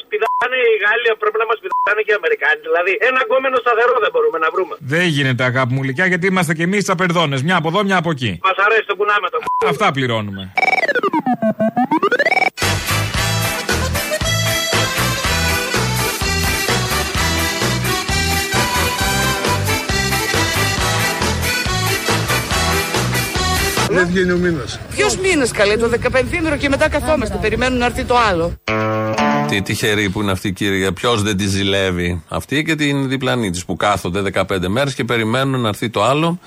πηδάνε οι Γάλλοι, πρέπει να μας πηδάνε και οι Αμερικάνοι. Δηλαδή ένα γκόμενο σταθερό δεν μπορούμε να βρούμε. Δεν γίνεται αγάπη μου γλυκιά γιατί είμαστε κι εμείς τσαπερδόνε. Μια από εδώ, μια από εκεί. Μας αρέσει το κουνάμε το Αυτά πληρώνουμε. Δεν βγαίνει ο μήνας. Ποιος μήνες καλέ, το 15 και μετά καθόμαστε. Περιμένουν να έρθει το άλλο. Τι τυχερή που είναι αυτή η κυρία. Ποιος δεν τη ζηλεύει. Αυτή και την διπλανή της που κάθονται 15 μέρες και περιμένουν να έρθει το άλλο.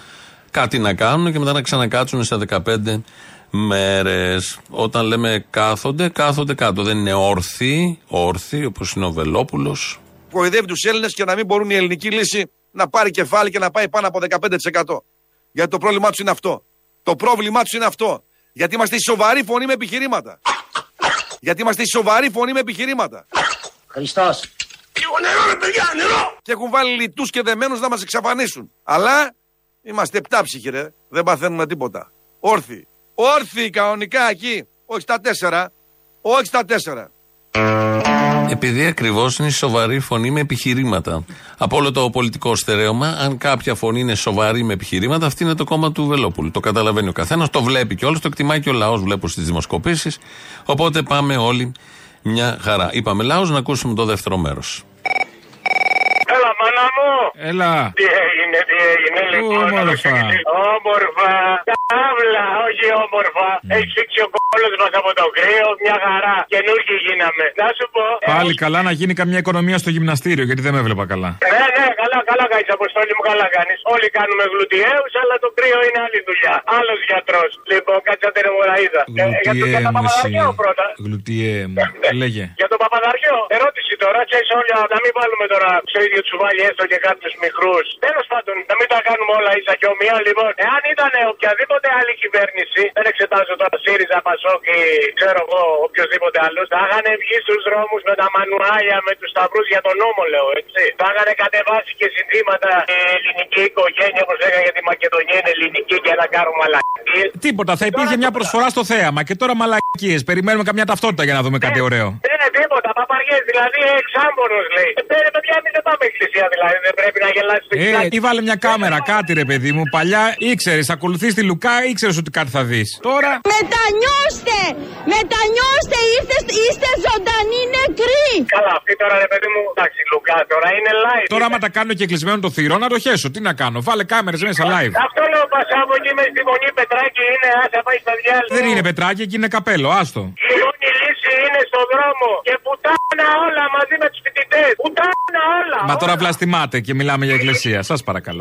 Κάτι να κάνουν και μετά να ξανακάτσουν σε 15 μέρες. Όταν λέμε κάθονται, κάθονται κάτω. Δεν είναι όρθιοι, όρθιοι όπως είναι ο Βελόπουλος. Κοροϊδεύει τους Έλληνες και να μην μπορούν η ελληνική λύση να πάρει κεφάλι και να πάει πάνω από 15%. Γιατί το πρόβλημά τους είναι αυτό. Το πρόβλημά τους είναι αυτό. Γιατί είμαστε η σοβαρή φωνή με επιχειρήματα. Γιατί είμαστε η σοβαρή φωνή με επιχειρήματα. Χριστός. Λίγο νερό, ρε παιδιά, νερό! Και έχουν βάλει λιτούς και δεμένους να μας εξαφανίσουν. Αλλά είμαστε επτάψυχοι, ρε. Δεν παθαίνουμε τίποτα. Όρθιοι. Όρθιοι κανονικά εκεί. Όχι στα τέσσερα. Όχι στα τέσσερα. Επειδή ακριβώς είναι η σοβαρή φωνή με επιχειρήματα. Από όλο το πολιτικό στερέωμα, αν κάποια φωνή είναι σοβαρή με επιχειρήματα, αυτή είναι το κόμμα του Βελόπουλου. Το καταλαβαίνει ο καθένας, το βλέπει κιόλας, το εκτιμάει και ο λαός, βλέπω στις δημοσκοπήσεις. Οπότε πάμε όλοι μια χαρά. Είπαμε λαό να ακούσουμε το δεύτερο μέρος. Έλα, μάνα μου. Έλα. Τι έγινε, τι έγινε, λοιπόν. Όμορφα. Όμορφα. Καύλα, όχι όμορφα. Έχει φύξει ο κόλλος μας από το κρύο. Μια χαρά. Καινούργιοι γίναμε. Να σου πω. Πάλι καλά να γίνει καμιά οικονομία στο γυμναστήριο γιατί δεν με έβλεπα καλά. Ναι, ναι, καλά, καλά κάνεις. Αποστόλη μου, καλά κάνεις. Όλοι κάνουμε γλουτιαίους, αλλά το κρύο είναι άλλη δουλειά. Άλλος γιατρός. Λοιπόν, κάτσε να την αιμορραίδα. Ε, για τον για τον Παπαδαρχαίο πρώτα. Γλουτιέ μου. Λέγε. Για τον Παπαδαρχαίο, ερώτηση τώρα. Ξέρεις όλοι, να μην βάλουμε τώρα στο ίδιο τσουβάλι έστω και κάποιους μικρούς. Τέλος πάντων, να μην τα κάνουμε όλα ίσα και ομοία. Λοιπόν, εάν ήταν οποιαδήποτε άλλη κυβέρνηση, δεν εξετάζω τώρα ΣΥΡΙΖΑ, Πασόκ ή ξέρω εγώ οποιοδήποτε άλλος, θα είχαν βγει στους δρόμους με τα μανουάλια, με τους σταυρούς για τον νόμο, λέω έτσι. Θα είχαν κατεβάσει και συνθήματα ε, ελληνική οικογένεια, όπως λέγανε για τη Μακεδονία είναι ελληνική και να κάνουμε μαλακίες. Τίποτα, θα υπήρχε μια προσφορά στο θέαμα και τώρα μαλακίες. Περιμένουμε καμιά ταυτότητα για να δούμε κάτι ωραίο. Δεν είναι τίποτα. Παπαριές μαλάκε, δηλαδή εξάμπορος λέει. Ε, πέρα, παιδιά, εμεί δεν πάμε εκκλησία δηλαδή, δεν πρέπει να γελάσεις το Ε, ή βάλε μια κάμερα, κάτι ρε παιδί μου. Παλιά ήξερες, ακολουθείς τη Λουκά, ήξερες ότι κάτι θα δεις. Τώρα. Μετανιώστε! Μετανιώστε! Είστε, είστε ζωντανοί νεκροί! Καλά, αυτή τώρα ρε παιδί μου, εντάξει, Λουκά τώρα είναι live. Τώρα, άμα τα κάνω και κλεισμένο το θηρό, να το χέσω. Τι να κάνω, βάλε κάμερες μέσα live. Αυτό λέω Πασάβο εκεί με στη μονή Πετράκη είναι, άσε πάει στα διάλειμμα. Δεν είναι πετράκι, εκεί είναι καπέλο, άστο. Η μόνη λύση είναι στο δρόμο και πουτάνα όλα μαζί με τους φοιτητές. Πουτάνα όλα. Μα τώρα βλαστημάτε και μιλάμε για εκκλησία. Σας παρακαλώ.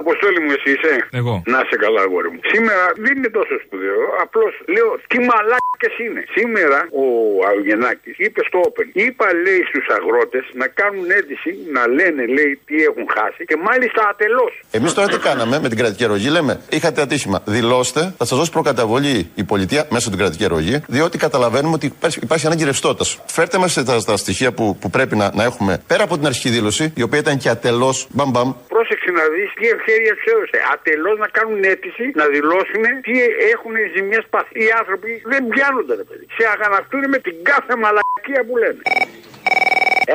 Αποστόλη μου, εσύ είσαι; Εγώ. Να σε καλά, αγόρι μου. Σήμερα δεν είναι τόσο σπουδαίο. Απλώς λέω τι μαλάκες είναι. Σήμερα ο Αυγενάκη είπε στο Open. Είπα, λέει, στους αγρότες να κάνουν αίτηση να λένε, λέει, τι έχουν χάσει και μάλιστα ατελώς. Εμείς τώρα τι κάναμε με την κρατική αρρωγή. Λέμε, είχατε ατύχημα. Δηλώστε, θα σας δώσει προκαταβολή η πολιτεία μέσω την κρατική αρρωγή, διότι καταλαβαίνουμε ότι υπάρχει, υπάρχει ανάγκη ρευστότητας. Φέρτε μας τα, τα στοιχεία που, που πρέπει να, να έχουμε πέρα από την αρχική δήλωση, η οποία ήταν και ατελώς μπαμπαμ. Πρόσεξε να δεις τι ευκαιρία τους έδωσε. Ατελώς να κάνουν αίτηση να δηλώσουν τι έχουν οι ζημιές πάθει. Οι άνθρωποι δεν πιάνονται, ρε παιδί. Σε αγανακτούν με την κάθε μαλακία που λένε.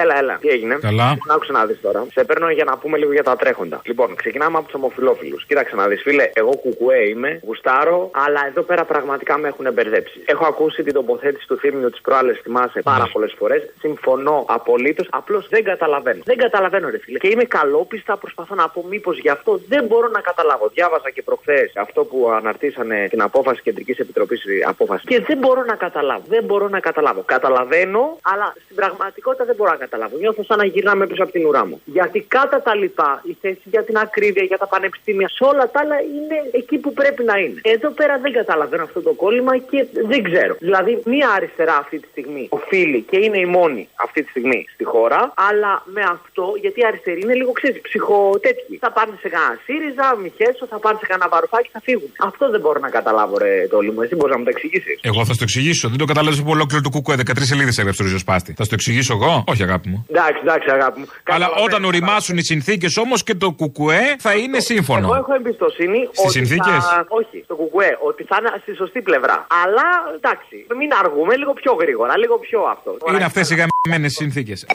Έλα, έλα. Τι έγινε; Καλά. Άκουσα να δεις τώρα. Σε παίρνω για να πούμε λίγο για τα τρέχοντα. Λοιπόν, ξεκινάμε από τους ομοφυλόφιλους. Κοίταξε να δεις, φίλε. Εγώ κουκουέ είμαι, γουστάρω, αλλά εδώ πέρα πραγματικά με έχουν μπερδέψει. Έχω ακούσει την τοποθέτηση του θύμιου της προάλλες, θυμάσαι πάρα πολλές φορές. Συμφωνώ απολύτως. Απλώς δεν καταλαβαίνω. Δεν καταλαβαίνω, ρε φίλε. Και είμαι καλόπιστα, προσπαθώ να πω μήπως γι' αυτό δεν μπορώ να καταλάβω. Διάβασα και προχθές αυτό που αναρτήσανε την απόφαση Κεντρικής Επιτροπής Απόφαση. Και δεν μπορώ να καταλάβω. Δεν μπορώ να καταλάβω. Καταλαβαίνω, αλλά στην πραγματικότητα δεν μπορώ να καταλάβω. Νιώθω σαν να γυρνάμε πίσω από την ουρά μου. Γιατί κατά τα λοιπά, η θέση για την ακρίβεια, για τα πανεπιστήμια, σε όλα τα άλλα είναι εκεί που πρέπει να είναι. Εδώ πέρα δεν καταλαβαίνω αυτό το κόλλημα και δεν ξέρω. Δηλαδή, μία αριστερά αυτή τη στιγμή οφείλει και είναι η μόνη αυτή τη στιγμή στη χώρα, αλλά με αυτό, γιατί η αριστερή είναι λίγο ξέρεις, ψυχοτέτοιοι. Θα πάνε σε κανένα ΣΥΡΙΖΑ, Μιχέσο, θα πάνε σε κανένα βαρουφάκι, θα φύγουν. Αυτό δεν μπορώ να καταλάβω, ρε το μου. Εσύ μπορείς να μου το εξηγήσεις. Εγώ θα στο εξηγήσω. Δεν το καταλαβαίνω από ολόκληρο του κουκουέ. 13 σελίδες έγραψε το ριζοσπάστη. Θα στο εξηγήσω εγώ; Όχι, αγάπη μου. Εντάξει, εντάξει, αγάπη μου. Αλλά όταν οριμάσουν οι συνθήκες όμως και το κουκουέ θα είναι σύμφωνο. Εγώ έχω εμπιστοσύνη Στις ότι συνθήκες; Θα... Όχι, στο κουκουέ, ότι θα είναι στη σωστή πλευρά. Αλλά εντάξει, μην αργούμε λίγο πιο γρήγορα, λίγο πιο αυτό. Είναι αυτές οι γαμμένε συνθήκες.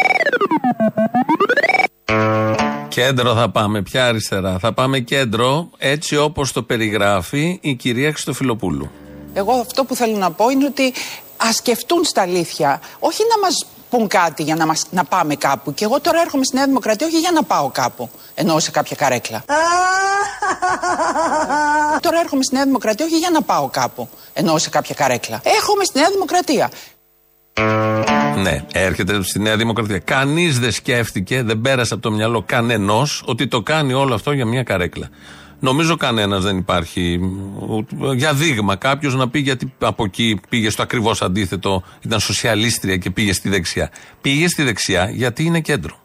Κέντρο θα πάμε, ποια αριστερά. Θα πάμε κέντρο έτσι όπως το περιγράφει η κυρία Χριστοφιλοπούλου. Εγώ αυτό που θέλω να πω είναι ότι ας σκεφτούν στα αλήθεια, όχι να μας πούν κάτι για να, μας, να πάμε κάπου. Και εγώ τώρα έρχομαι στη Νέα Δημοκρατία όχι για να πάω κάπου, ενώ σε κάποια καρέκλα. τώρα έρχομαι στη Νέα Δημοκρατία όχι για να πάω κάπου, ενώ σε κάποια καρέκλα. Έρχομαι στη Νέα Δημοκρατία. Ναι, έρχεται στη Νέα Δημοκρατία. Κανείς δεν σκέφτηκε, δεν πέρασε από το μυαλό κανενός ότι το κάνει όλο αυτό για μια καρέκλα. Νομίζω κανένας δεν υπάρχει ούτε- για δείγμα κάποιος να πει γιατί από εκεί πήγε στο ακριβώς αντίθετο, ήταν σοσιαλίστρια και πήγε στη δεξιά. Πήγε στη δεξιά γιατί είναι κέντρο.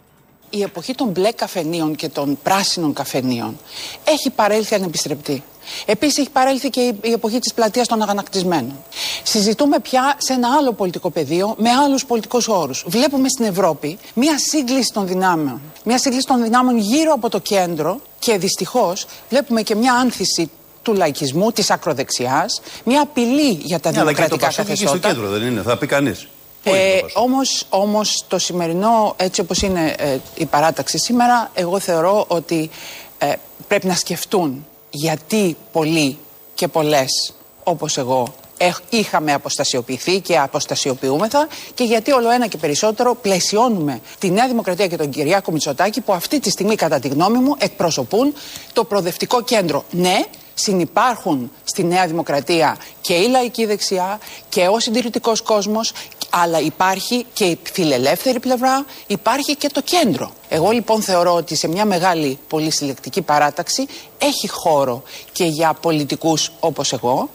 Η εποχή των μπλε καφενείων και των πράσινων καφενείων έχει παρέλθει ανεπιστρεπτή. Επίσης έχει παρέλθει και η- η εποχή της πλατείας των αγανακτισμένων. Συζητούμε πια σε ένα άλλο πολιτικό πεδίο με άλλους πολιτικούς όρους. Βλέπουμε στην Ευρώπη μία σύγκληση των δυνάμεων. Μία σύγκληση των δυνάμεων γύρω από το κέντρο και δυστυχώς βλέπουμε και μία άνθηση του λαϊκισμού, της ακροδεξιάς, μία απειλή για τα Ναι, αλλά και το δημοκρατικά Πασόκ εκεί στο καθεστώτα. κέντρο δεν είναι, θα πει κανείς. Ε, όμως, όμως το σημερινό, έτσι όπως είναι ε, η παράταξη σήμερα, εγώ θεωρώ ότι ε, πρέπει να σκεφτούν γιατί πολλοί και πολλές όπως εγώ έχ- είχαμε αποστασιοποιηθεί και αποστασιοποιούμεθα και γιατί όλο ένα και περισσότερο πλαισιώνουμε τη Νέα Δημοκρατία και τον Κυριάκο Μητσοτάκη που αυτή τη στιγμή κατά τη γνώμη μου εκπροσωπούν το προοδευτικό κέντρο. Ναι, συνυπάρχουν στη Νέα Δημοκρατία και η λαϊκή δεξιά και ο συντηρητικός κόσμος, αλλά υπάρχει και η φιλελεύθερη πλευρά, υπάρχει και το κέντρο. Εγώ λοιπόν θεωρώ ότι σε μια μεγάλη πολυσυλλεκτική παράταξη έχει χώρο και για πολιτικούς όπως εγώ.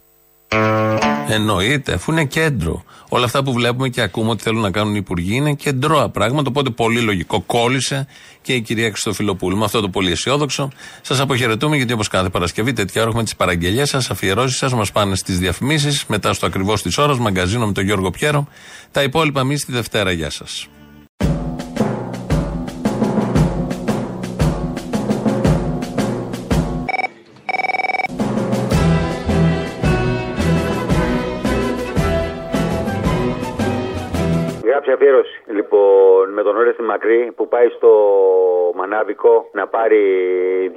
Εννοείται, αφού είναι κέντρο. Όλα αυτά που βλέπουμε και ακούμε ότι θέλουν να κάνουν οι υπουργοί είναι κεντρώα πράγματα. Οπότε πολύ λογικό κόλλησε και η κυρία Χριστοφιλοπούλου. Με αυτό το πολύ αισιόδοξο σας αποχαιρετούμε γιατί όπως κάθε Παρασκευή τέτοια ώρα έχουμε τις παραγγελίες σας, αφιερώσεις σας, μας πάνε στις διαφημίσεις. Μετά στο ακριβώς της ώρας, μαγκαζίνο με τον Γιώργο Πιέρο. Τα υπόλοιπα εμείς τη Δευτέρα. Γεια σας. Γράψε αφιέρωση. Λοιπόν, με τον Ωρέστη Μακρύ που πάει στο Μανάβικο να πάρει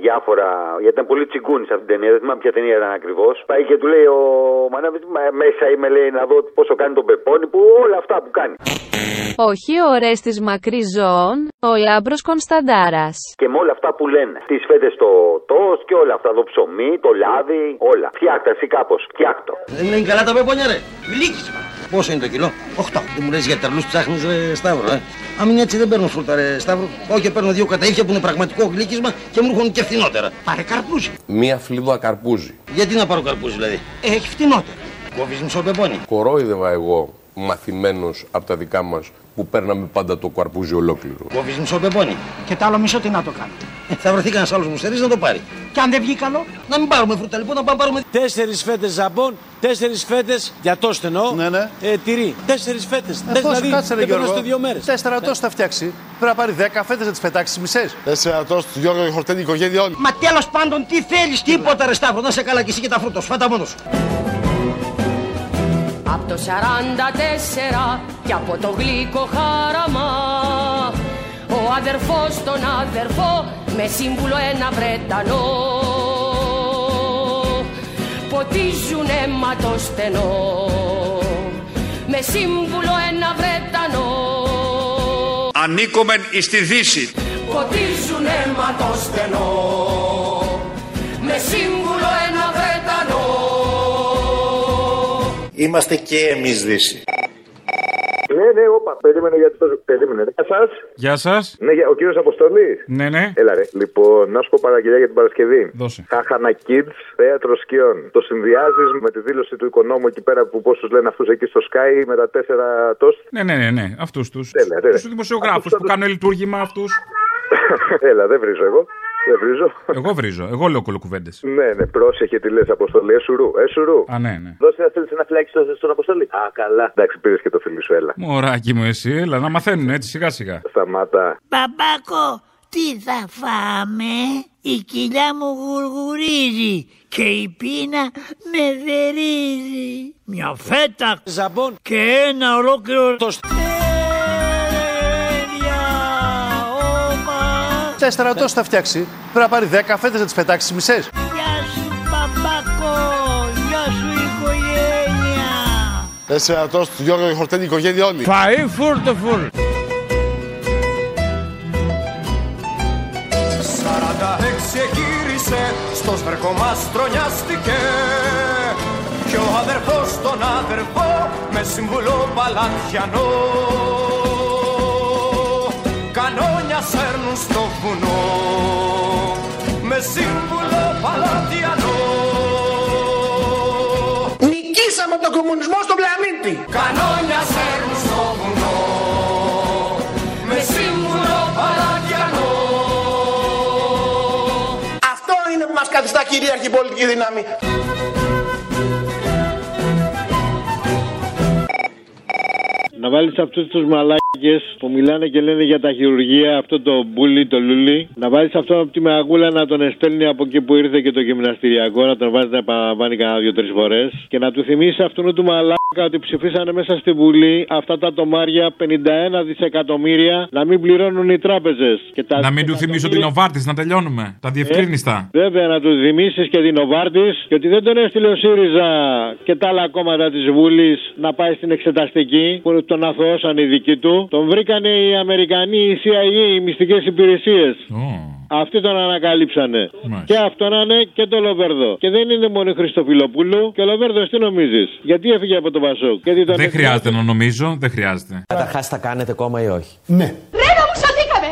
διάφορα. Γιατί ήταν πολύ τσιγκούνι σε αυτήν την ταινία. Δεν θυμάμαι ποια ταινία ήταν ακριβώς. Πάει και του λέει ο Μανάβης, μέσα είμαι λέει να δω πόσο κάνει τον Πεπόνι που όλα αυτά που κάνει. Όχι ο Ορέστης Μακριζών, ο Λάμπρος Κωνσταντάρας. Και με όλα αυτά που λένε. Τις φέτες στο τόστ και όλα αυτά. Το ψωμί, το λάδι, όλα. Φτιάχτας εσύ κάπως. Φτιάχτο. Δεν είναι καλά τα πεπόνια, ρε. Γλύκισμα. Πόσο είναι το κιλό, 8. Δεν μου λες για τερλού ψάχνεις, ρε Σταύρο, ε. Αν είναι έτσι δεν παίρνω σούλτα, ρε Σταύρο. Όχι, παίρνω δύο καταήφια που είναι πραγματικό γλύκισμα και μου έρχονται και φθηνότερα. Πάρε καρπούζι. Μία φλίδα καρπούζι. Γιατί να πάρω καρπούζι, δηλαδή; Έχει φθηνότερα. Κόβεις μισό πεπόνι. Κορόιδευα εγώ μαθημένος από τα δικά μας που παίρναμε πάντα το καρπούζι ολόκληρο. Κόβει μισό πεπόνι. Και το άλλο μισό τι να το κάνω. Ε, θα βρεθεί κανένας άλλος μουστερή να το πάρει. Και αν δεν βγει καλό, να μην πάρουμε φρούτα λοιπόν, να πάμε πάρουμε. Τέσσερις φέτες ζαμπόν, τέσσερις φέτες για το στενό. Ναι, ναι. Ε, τυρί. Τέσσερις φέτες. Ε, πώς, δηλαδή κάτσε, ρε, δεν Γιώργο. περνάστε δύο μέρες. Τέσσερα τόστ θα φτιάξει. Πρέπει να πάρει δέκα φέτες να τις πετάξεις μισές. Τέσσερα τόστ, Γιώργο, χορτένει η οικογένεια όλη. Μα τέλος πάντων τι θέλεις, τίποτα ρε Σταύρο, να σε καλά και εσύ και τα φρούτα σου. Φάτα μόνος σου. Απ' το 44 και από το γλυκό χάραμα Ο αδερφός τον αδερφό με σύμβουλο ένα Βρετανό Ποτίζουν αίμα το στενό με σύμβουλο ένα Βρετανό Ανήκομεν εις τη Δύση. Ποτίζουν αίμα το στενό Είμαστε και εμείς Δύση. Ναι, ναι, όπα. Περίμενε γιατί το. Περίμενε. Γεια σας. Γεια σας. Ναι, για- ο κύριος Αποστολή. Ναι, ναι. Έλα ρε. Λοιπόν, να σου πω παραγγελιά για την Παρασκευή. Δώσε. Χάχανα Kids, θέατρο σκιών. Το συνδυάζεις με τη δήλωση του οικονόμου εκεί πέρα που πόσου λένε αυτούς εκεί στο Sky με τα τέσσερα τόστ. Ναι, ναι, ναι, ναι. αυτούς τους. Τέλεια, τέλεια. Τους δημοσιογράφους που κάνουν λειτουργήμα αυτούς. [laughs] Έλα, δεν βρίζω εγώ. Δεν βρίζω. Εγώ βρίζω. Εγώ λέω κολοκουβέντες. Ναι, ναι, πρόσεχε τι λες, Αποστολή. Εσουρού, εσουρού. Α, ναι, ναι. Δώσε να στείλει ένα φυλάκι στο- στον Αποστολή. Α, καλά. Εντάξει, πήρες και το φίλι σου, έλα. Μωράκι μου, εσύ, έλα να μαθαίνουν έτσι σιγά σιγά. Σταμάτα. Μπαμπάκο, τι θα φάμε; Η κοιλιά μου γουργουρίζει και η πείνα με δερίζει. Μια φέτα ζαμπόν και ένα ολόκληρο το Τέσσερα τόστ θα φτιάξει. Πρέπει να πάρει δέκα φέτε να τις πετάξει μισές. Γεια σου μπαμπάκο, γεια σου οικογένεια. Τέσσερα τόστ, Γιώργο, χορτένει η οικογένεια όλη. Φαΐ φούρτο φουρ. 46 γύρισε, στο σβερκό μας τρονιάστηκε Κι ο αδερφός τον αδερφό με συμβουλό παλατιανό με σύμβουλο παλατιανό Νικήσαμε τον κομμουνισμό στον πλανήτη. Κανόνια σέρνουν στο βουνό με σύμβουλο παλατιανό Αυτό είναι που μας καθιστά κυρίαρχη πολιτική δύναμη. Να βάλεις αυτούς τους μαλάκες που μιλάνε και λένε για τα χειρουργία, αυτό το μπουλί, το λουλί. Να βάλει αυτό από τη μαγούλα να τον εστέλνει από εκεί που ήρθε και το γυμναστηριακό, να τον βάζει να επαναλαμβάνει κανένα δύο-τρεις φορές. Και να του θυμίσεις αυτού του μαλάκα ότι ψηφίσανε μέσα στη Βουλή αυτά τα τομάρια 51 δισεκατομμύρια να μην πληρώνουν οι τράπεζες. Να μην του θυμίσω την Οβάρτης να τελειώνουμε. Τα διευκρίνηστα. Βέβαια, να τους θυμίσεις και την Οβάρτης και ότι δεν τον έστειλε ο ΣΥΡΙΖΑ και τα άλλα κόμματα της Βουλής να πάει στην εξεταστική που τον αθωώσαν οι δικοί του. Τον βρήκανε οι Αμερικανοί, οι CIA, οι μυστικές υπηρεσίες. Αυτοί τον ανακαλύψανε. Και αυτό να είναι και το Λοβέρδο. Και δεν είναι μόνο η Χριστοφιλοπούλου. Και ο Λοβέρδος τι νομίζεις; Γιατί έφυγε από το Πασόκ; Γιατί τον Δεν χρειάζεται να νομίζω, δεν χρειάζεται. Καταρχάς θα κάνετε κόμμα ή όχι; Ναι. Ρένα μου, σωθήκαμε!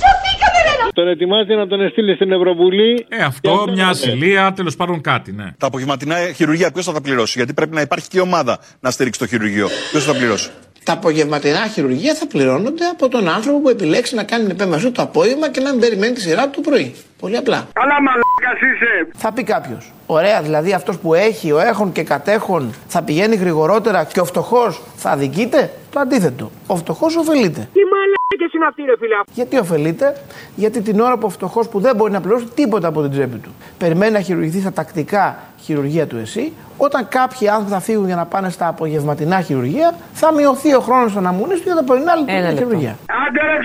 Σωθήκαμε, Ρένα! Τον ετοιμάζει να τον στείλει στην Ευρωβουλή. Ε, αυτό, μια ασυλία, τέλος πάντων κάτι, ναι. Τα απογευματινά χειρουργία ποιος θα τα πληρώσει, Γιατί πρέπει να υπάρχει και ομάδα να στηρίξει το χειρουργείο. Ποιος θα τα πληρώσει; Τα απογευματινά χειρουργία θα πληρώνονται από τον άνθρωπο που επιλέξει να κάνει επέμβαση το απόγευμα και να μην περιμένει τη σειρά του το πρωί. Πολύ απλά. Καλά μαλάκας είσαι. Θα πει κάποιος. Ωραία, δηλαδή αυτός που έχει, ο έχων και κατέχων θα πηγαίνει γρηγορότερα και ο φτωχός θα αδικείται; Το αντίθετο. Ο φτωχός ωφελείται. Τι μ' μαλάκες είναι αυτοί ρε φίλε; Γιατί ωφελείται, γιατί την ώρα που ο φτωχός που δεν μπορεί να πληρώσει τίποτα από την τσέπη του περιμένει να χειρουργηθεί στα τακτικά χειρουργία του ΕΣΥ, όταν κάποιοι άνθρωποι θα φύγουν για να πάνε στα απογευματινά χειρουργία, θα μειωθεί ο χρόνος αναμονή του για τα πρωινά χειρουργία. Άντε ρε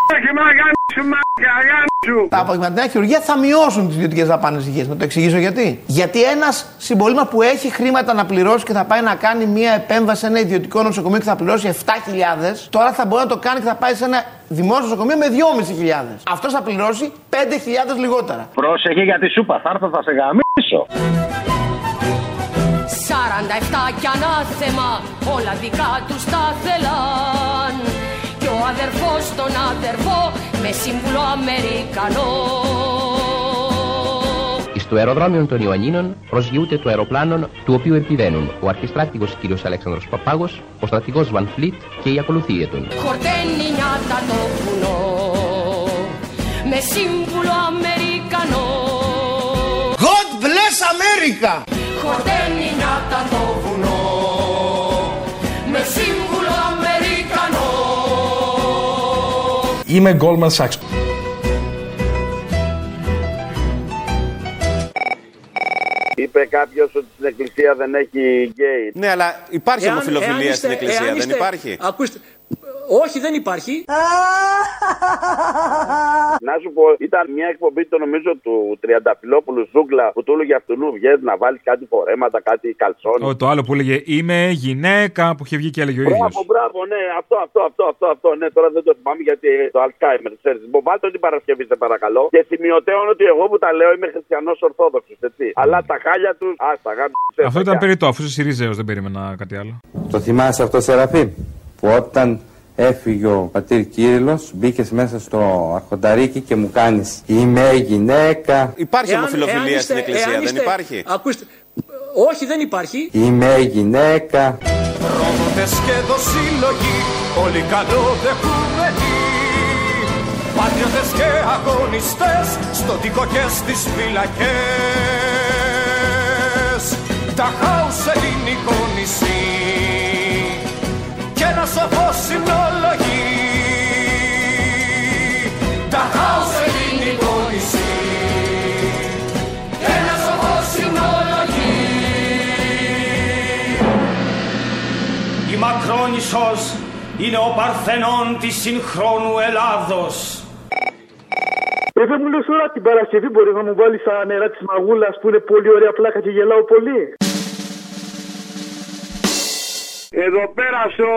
ξέχει μα γάμισου μαλάκα, γάμισου. Τα απογευματινά χειρουργία θα μειώσουν τις ιδιωτικές δαπάνες υγείας. Να το εξηγήσω γιατί. Γιατί ένας συμπολίμα που έχει χρήματα να πληρώσει και θα πάει να κάνει μια επέμβαση σε ένα ιδιωτικό νοσοκομείο και θα πληρώσει 7.000, τώρα θα μπορεί να το κάνει και θα πάει σε ένα δημόσιο νοσοκομείο με 2.500. Αυτός θα πληρώσει 5.000 λιγότερα. Πρόσεχε για τη σούπα, θα έρθω θα σε γαμίσω. 47 κι ανάθεμα όλα δικά τους τα θέλαν και ο αδερφός τον αδερφό με σύμβουλο Αμερικανό Στο αεροδρόμιο των Ιωαννίνων προσγειούται το αεροπλάνο του οποίου επιβαίνουν ο αρχιστράτηγος κ. Αλέξανδρος Παπάγος, ο στρατηγός Βαν Φλίτ και η ακολουθία του. χορταίνει νιάτα το βουνό με σύμβουλο Αμερικανό God bless America! χορταίνει νιάτα το βουνό με σύμβουλο Είμαι Goldman Sachs. Είπε κάποιος ότι στην εκκλησία δεν έχει γκέι. Ναι, αλλά υπάρχει Εάν- ομοφιλοφιλία εάν είστε- στην εκκλησία, εάν δεν είστε- υπάρχει; Ακούστε, όχι δεν υπάρχει. [laughs] Να σου πω, ήταν μια εκπομπή το νομίζω του Τριανταφυλόπουλου Ζούγκλα που του έλεγε αυτού βγες να βάλεις κάτι φορέματα, κάτι καλσόνι. Ο, το άλλο που έλεγε Είμαι γυναίκα που είχε βγει και έλεγε ο ίδιος. Μπράβο, μπράβο, ναι, αυτό, αυτό, αυτό, αυτό, αυτό, ναι, τώρα δεν το θυμάμαι γιατί το Αλzheimer, ξέρεις. Λοιπόν, βάλτε την Παρασκευή, σε παρακαλώ. Και σημειωτέων ότι εγώ που τα λέω είμαι χριστιανός Ορθόδοξος, έτσι. Αλλά τα χάλια τους, α, τα γάμια. Αυτό ήταν περιττό, αφού είσαι Σιριζέος, δεν περίμενα κάτι άλλο. Το θυμάσαι αυτό, Σεραφείμ, που όταν έφυγε ο πατήρ Κύριλλος, μπήκες μέσα στο αρχονταρίκι και μου κάνεις «Είμαι γυναίκα, Υπάρχει Εάν- ομοφιλοφιλία εάν είστε- στην εκκλησία, εάν δεν είστε- υπάρχει; Ακούστε, όχι δεν υπάρχει. είμαι γυναίκα». Πρόδοτες και δοσύλλογοι, όλοι καλοδεχούμενοι Πατριώτες και αγωνιστές, στον τοίκο και στις φυλακές Τα χάους ελληνικό νησί και ένα σοφό συνολογή Τα χάους ελληνικό νησί και ένα σοφό συνολογή Η Μακρόνισσος είναι ο Παρθενών της συγχρόνου Ελλάδος. Ε, δεν μου λες τώρα την Παρασκευή μπορεί να μου βάλεις τα νερά της μαγούλας που είναι πολύ ωραία πλάκα και γελάω πολύ. Εδώ πέρα στο,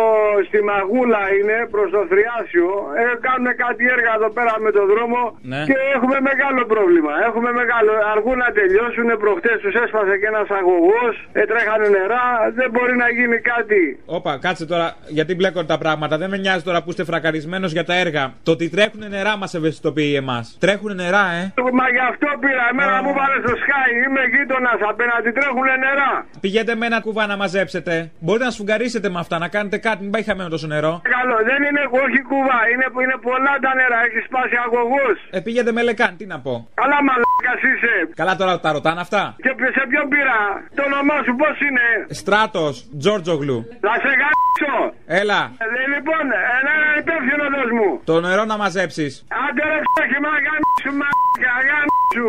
στη Μαγούλα είναι προς το Θριάσιο. Ε, κάνουν κάτι έργα εδώ πέρα με το δρόμο Ναι. και έχουμε μεγάλο πρόβλημα. Έχουμε μεγάλο. Αργούν να τελειώσουν. Προχτές τους έσπασε και ένας αγωγός. Ε, τρέχανε νερά. Δεν μπορεί να γίνει κάτι. Όπα, κάτσε τώρα, γιατί μπλέκονται τα πράγματα. Δεν με νοιάζει τώρα που είστε φρακαρισμένος για τα έργα. Το ότι τρέχουν νερά μας ευαισθητοποιεί εμάς. Τρέχουν νερά, ε. Μα γι' αυτό πήρα. Εμένα μου βάλε στο Sky. Είμαι γείτονας απέναντι. Τρέχουν νερά. Πηγαίνετε με ένα κουβά να μαζέψετε. Μπορείτε να σφουγγαρίσετε με αυτά, να κάνετε κάτι, μην πάει χαμένο τόσο νερό. Καλό. Δεν είναι όχι κουβά. Είναι, είναι πολλά τα νερά. Έχεις σπάσει αγωγό. Ε, πήγαινε με λεκάν, τι να πω. Καλά μαλάκας είσαι. Καλά τώρα τα ρωτάνε αυτά. Και σε ποιον πήρα. Το όνομά σου πώς είναι; Στράτος, Τζόρτζογλου. Θα σε γάμισω. Έλα, Ε, λοιπόν, ένα υπεύθυνο δες μου. το νερό να μαζέψεις. Άντε ρε ξέχει, μα γάμισου, μα γάμισου.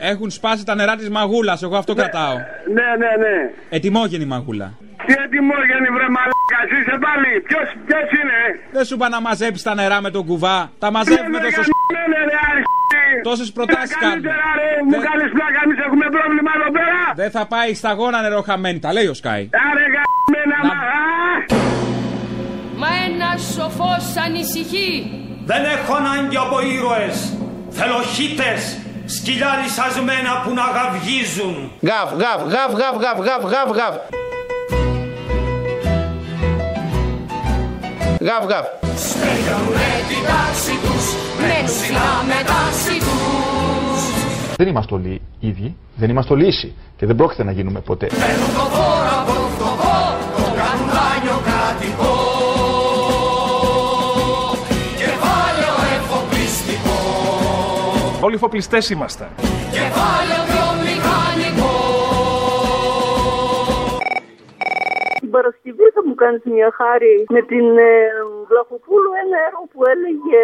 Έχουν σπάσει τα νερά της μαγούλας, εγώ αυτό κρατάω. Ναι, ναι, ναι. Ετοιμόγενη μαγούλα. Τι ετοιμόγενη βρε μαλάκα, είσαι πάλι. Ποιος, ποιος είναι; Δεν σου είπα να μαζέψεις τα νερά με τον κουβά. Τα μαζεύουμε τόσο. Ναι, ρε, αρχή. Τόσες προτάσεις κάνουμε. Καλύτερα ρε, μου κάνεις πλάκα, εμείς έχουμε πρόβλημα εδώ πέρα. Δεν θα πάει σταγόνα νερό χαμένη, τα λέει ο Σκάι. Άρε γαμμένα μα. Μα ένας σοφός ανησυχεί Δεν έχω ανάγκη από ήρωες. Θέλω χίτες σκυλιά λυσασμένα που να γαυγίζουν. Γαβ, γαβ, γαβ, γαβ, γαβ, γαβ, γαβ, γαβ. Γαβ, γαβ. Στέλνουνε την τάξη τους, μένουν ψηλά με τάση τους. Δεν είμαστε όλοι ίδιοι, δεν είμαστε όλοι ίσοι και δεν πρόκειται να γίνουμε ποτέ. Παίρνουν το φόρο από Όλοι φοπλιστές είμαστε. κεφάλαιο Παρασκευή θα μου κάνεις μια χάρη με την ε, Βλαχοπούλου ένα έργο που έλεγε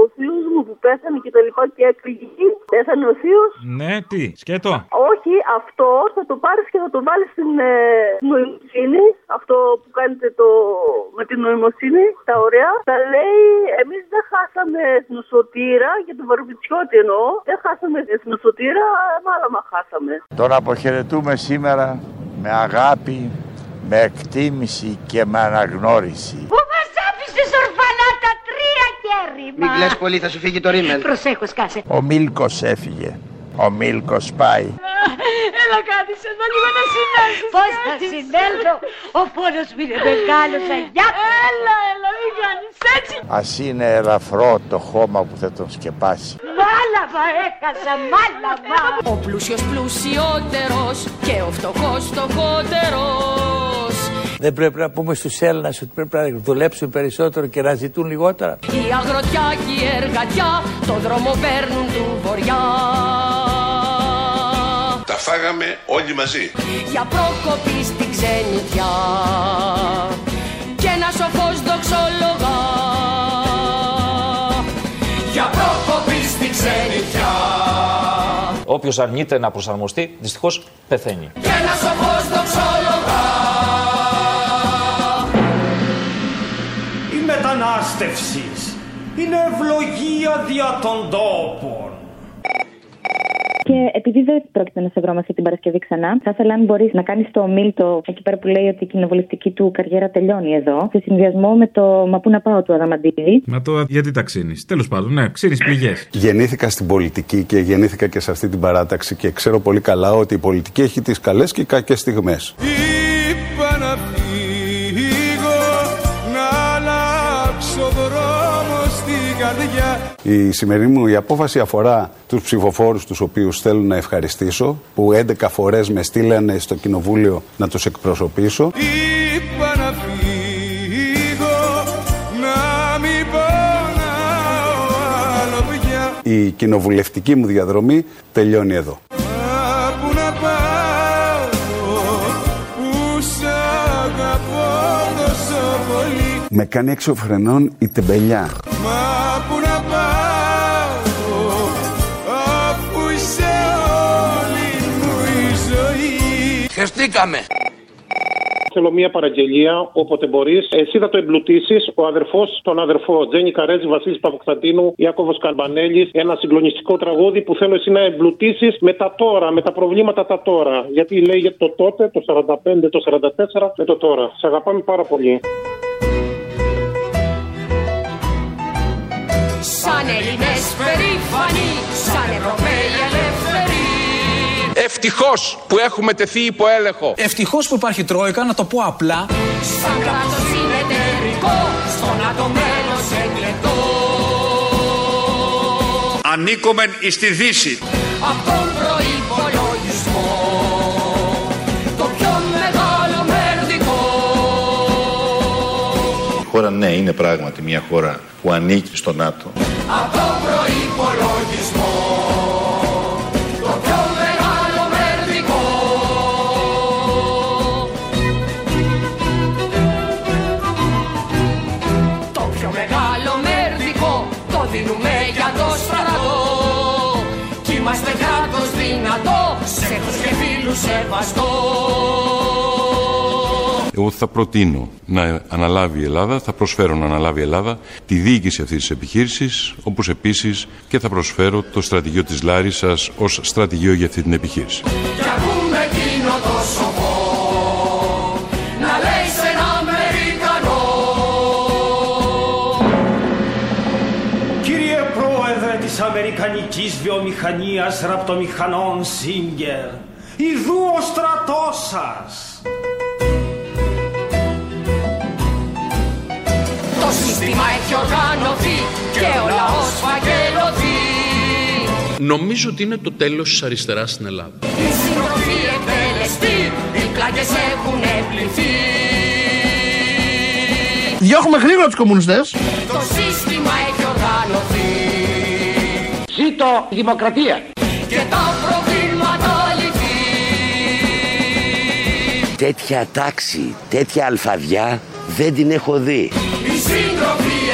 ο θείος μου που πέθανε και τα λοιπά και έκλειγε. Πέθανε ο θείος. Ναι, τι, σκέτο. Όχι, αυτό θα το πάρεις και θα το βάλεις στην ε, νοημοσύνη. Αυτό που κάνετε το, με την νοημοσύνη, τα ωραία. Θα λέει, εμείς δεν χάσαμε εθνοσωτήρα, για τον Βαρβιτσιώτη εννοώ. Δεν χάσαμε εθνοσωτήρα, μάλλον χάσαμε. Τον αποχαιρετούμε σήμερα με αγάπη, με εκτίμηση και με αναγνώριση. Πού μας άφησες ορφανά τα τρία κέρι Μην κλαις πολύ, θα σου φύγει το ρίμελ. Προσέχω, σκάσε. Ο Μίλκος έφυγε. Ο Μίλκος πάει. Έλα κάτι σε εδώ λίγο να συνέλθεις. Πώς θα συνέλθω; Ο πόνος μου είναι μεγάλος, αγιά. Έλα, έλα, μην κάνεις έτσι. Ας είναι ελαφρό το χώμα που θα τον σκεπάσει. Μάλαβα έκασα, μάλαβα. Ο πλούσιος πλουσιότερος και ο φτωχός φτωχότερος. Δεν πρέπει να πούμε στους Έλληνες ότι πρέπει να δουλέψουν περισσότερο και να ζητούν λιγότερα. Η αγροτιά και η εργατιά το δρόμο παίρνουν του βοριά. Τα φάγαμε όλοι μαζί. Για πρόκοπη στην ξενιτιά και ένα σοφός δοξολογά. Για πρόκοπη στην ξενιτιά Όποιος αρνείται να προσαρμοστεί, δυστυχώς πεθαίνει. και ένα σοφός δοξολογά. Η μετανάστευσης είναι ευλογία δια των τόπων. Και επειδή δεν πρόκειται να σε βρω αυτή την Παρασκευή ξανά, θα ήθελα αν μπορείς να κάνεις το ομίλτο εκεί πέρα που λέει ότι η κοινοβουλευτική του καριέρα τελειώνει εδώ, σε συνδυασμό με το Μα πού να πάω του Αδαμαντίδη. Μα το γιατί τα ξύνει. Τέλος πάντων, ναι, ξύνει πληγές. Γεννήθηκα στην πολιτική και γεννήθηκα και σε αυτή την παράταξη και ξέρω πολύ καλά ότι η πολιτική έχει τις καλές και κακές στιγμές. Είπα Η σημερινή μου η απόφαση αφορά τους ψηφοφόρους τους οποίους θέλω να ευχαριστήσω που 11 φορές με στείλανε στο κοινοβούλιο να τους εκπροσωπήσω. Είπα να φύγω, να μην πονάω άλλο πια Η κοινοβουλευτική μου διαδρομή τελειώνει εδώ. Μα πού να πάω, που σ' αγαπώ τόσο πολύ Με κάνει έξω φρενών η τεμπελιά. Ζωή Χεστήκαμε. Θέλω μία παραγγελία, όποτε μπορείς. Εσύ θα το εμπλουτίσεις. Ο αδερφός τον αδερφό. Τζένι Καρέτζη, Βασίλης Παποκσταντίνου, Ιάκωβος Καρμπανέλης. Ένα συγκλονιστικό τραγούδι που θέλω εσύ να εμπλουτίσεις με τα τώρα, με τα προβλήματα τα τώρα. Γιατί λέει για το τότε, το 45, το 44, με το τώρα. Σε αγαπάμε πάρα πολύ. Σαν Έλληνες περήφανοι, σαν Ευρωπαίοι ελεύθεροι. Ευτυχώς που έχουμε τεθεί υπό έλεγχο. Ευτυχώς που υπάρχει Τρόικα, να το πω απλά. Σαν κράτος συνεταιρικό, στον ατομένο εγκλετό. Ανήκομεν εις τη Δύση. Απ' τον προϋπολογισμό, το πιο μεγάλο μερδικό. Η χώρα ναι είναι πράγματι μια χώρα που ανήκει στο ΝΑΤΟ. Απ' τον προϋπολογισμό, σεβαστό Εγώ θα προτείνω να αναλάβει η Ελλάδα, θα προσφέρω να αναλάβει η Ελλάδα τη διοίκηση αυτής της επιχείρησης, όπως επίσης και θα προσφέρω το στρατηγείο της Λάρισας ως στρατηγείο για αυτή την επιχείρηση. Κι ακούμε εκείνο το σοφό να λέει σε ένα Αμερικανό Κύριε Πρόεδρε της Αμερικανικής της βιομηχανίας ραπτομηχανών Σίγκερ. Ιδού ο στρατός σας. Το σύστημα έχει οργανωθεί και ο λαός φαγγελωθεί. Νομίζω ότι είναι το τέλος της αριστεράς στην Ελλάδα. Η συντροφή εκτελεστεί, οι πλάγες έχουν πληθεί. Διώχνουμε γρήγορα τους κομμουνιστές. Το σύστημα έχει οργανωθεί Ζήτω η δημοκρατία. και τα Τέτοια τάξη, τέτοια αλφαδιά δεν την έχω δει. Οι σύντροφοι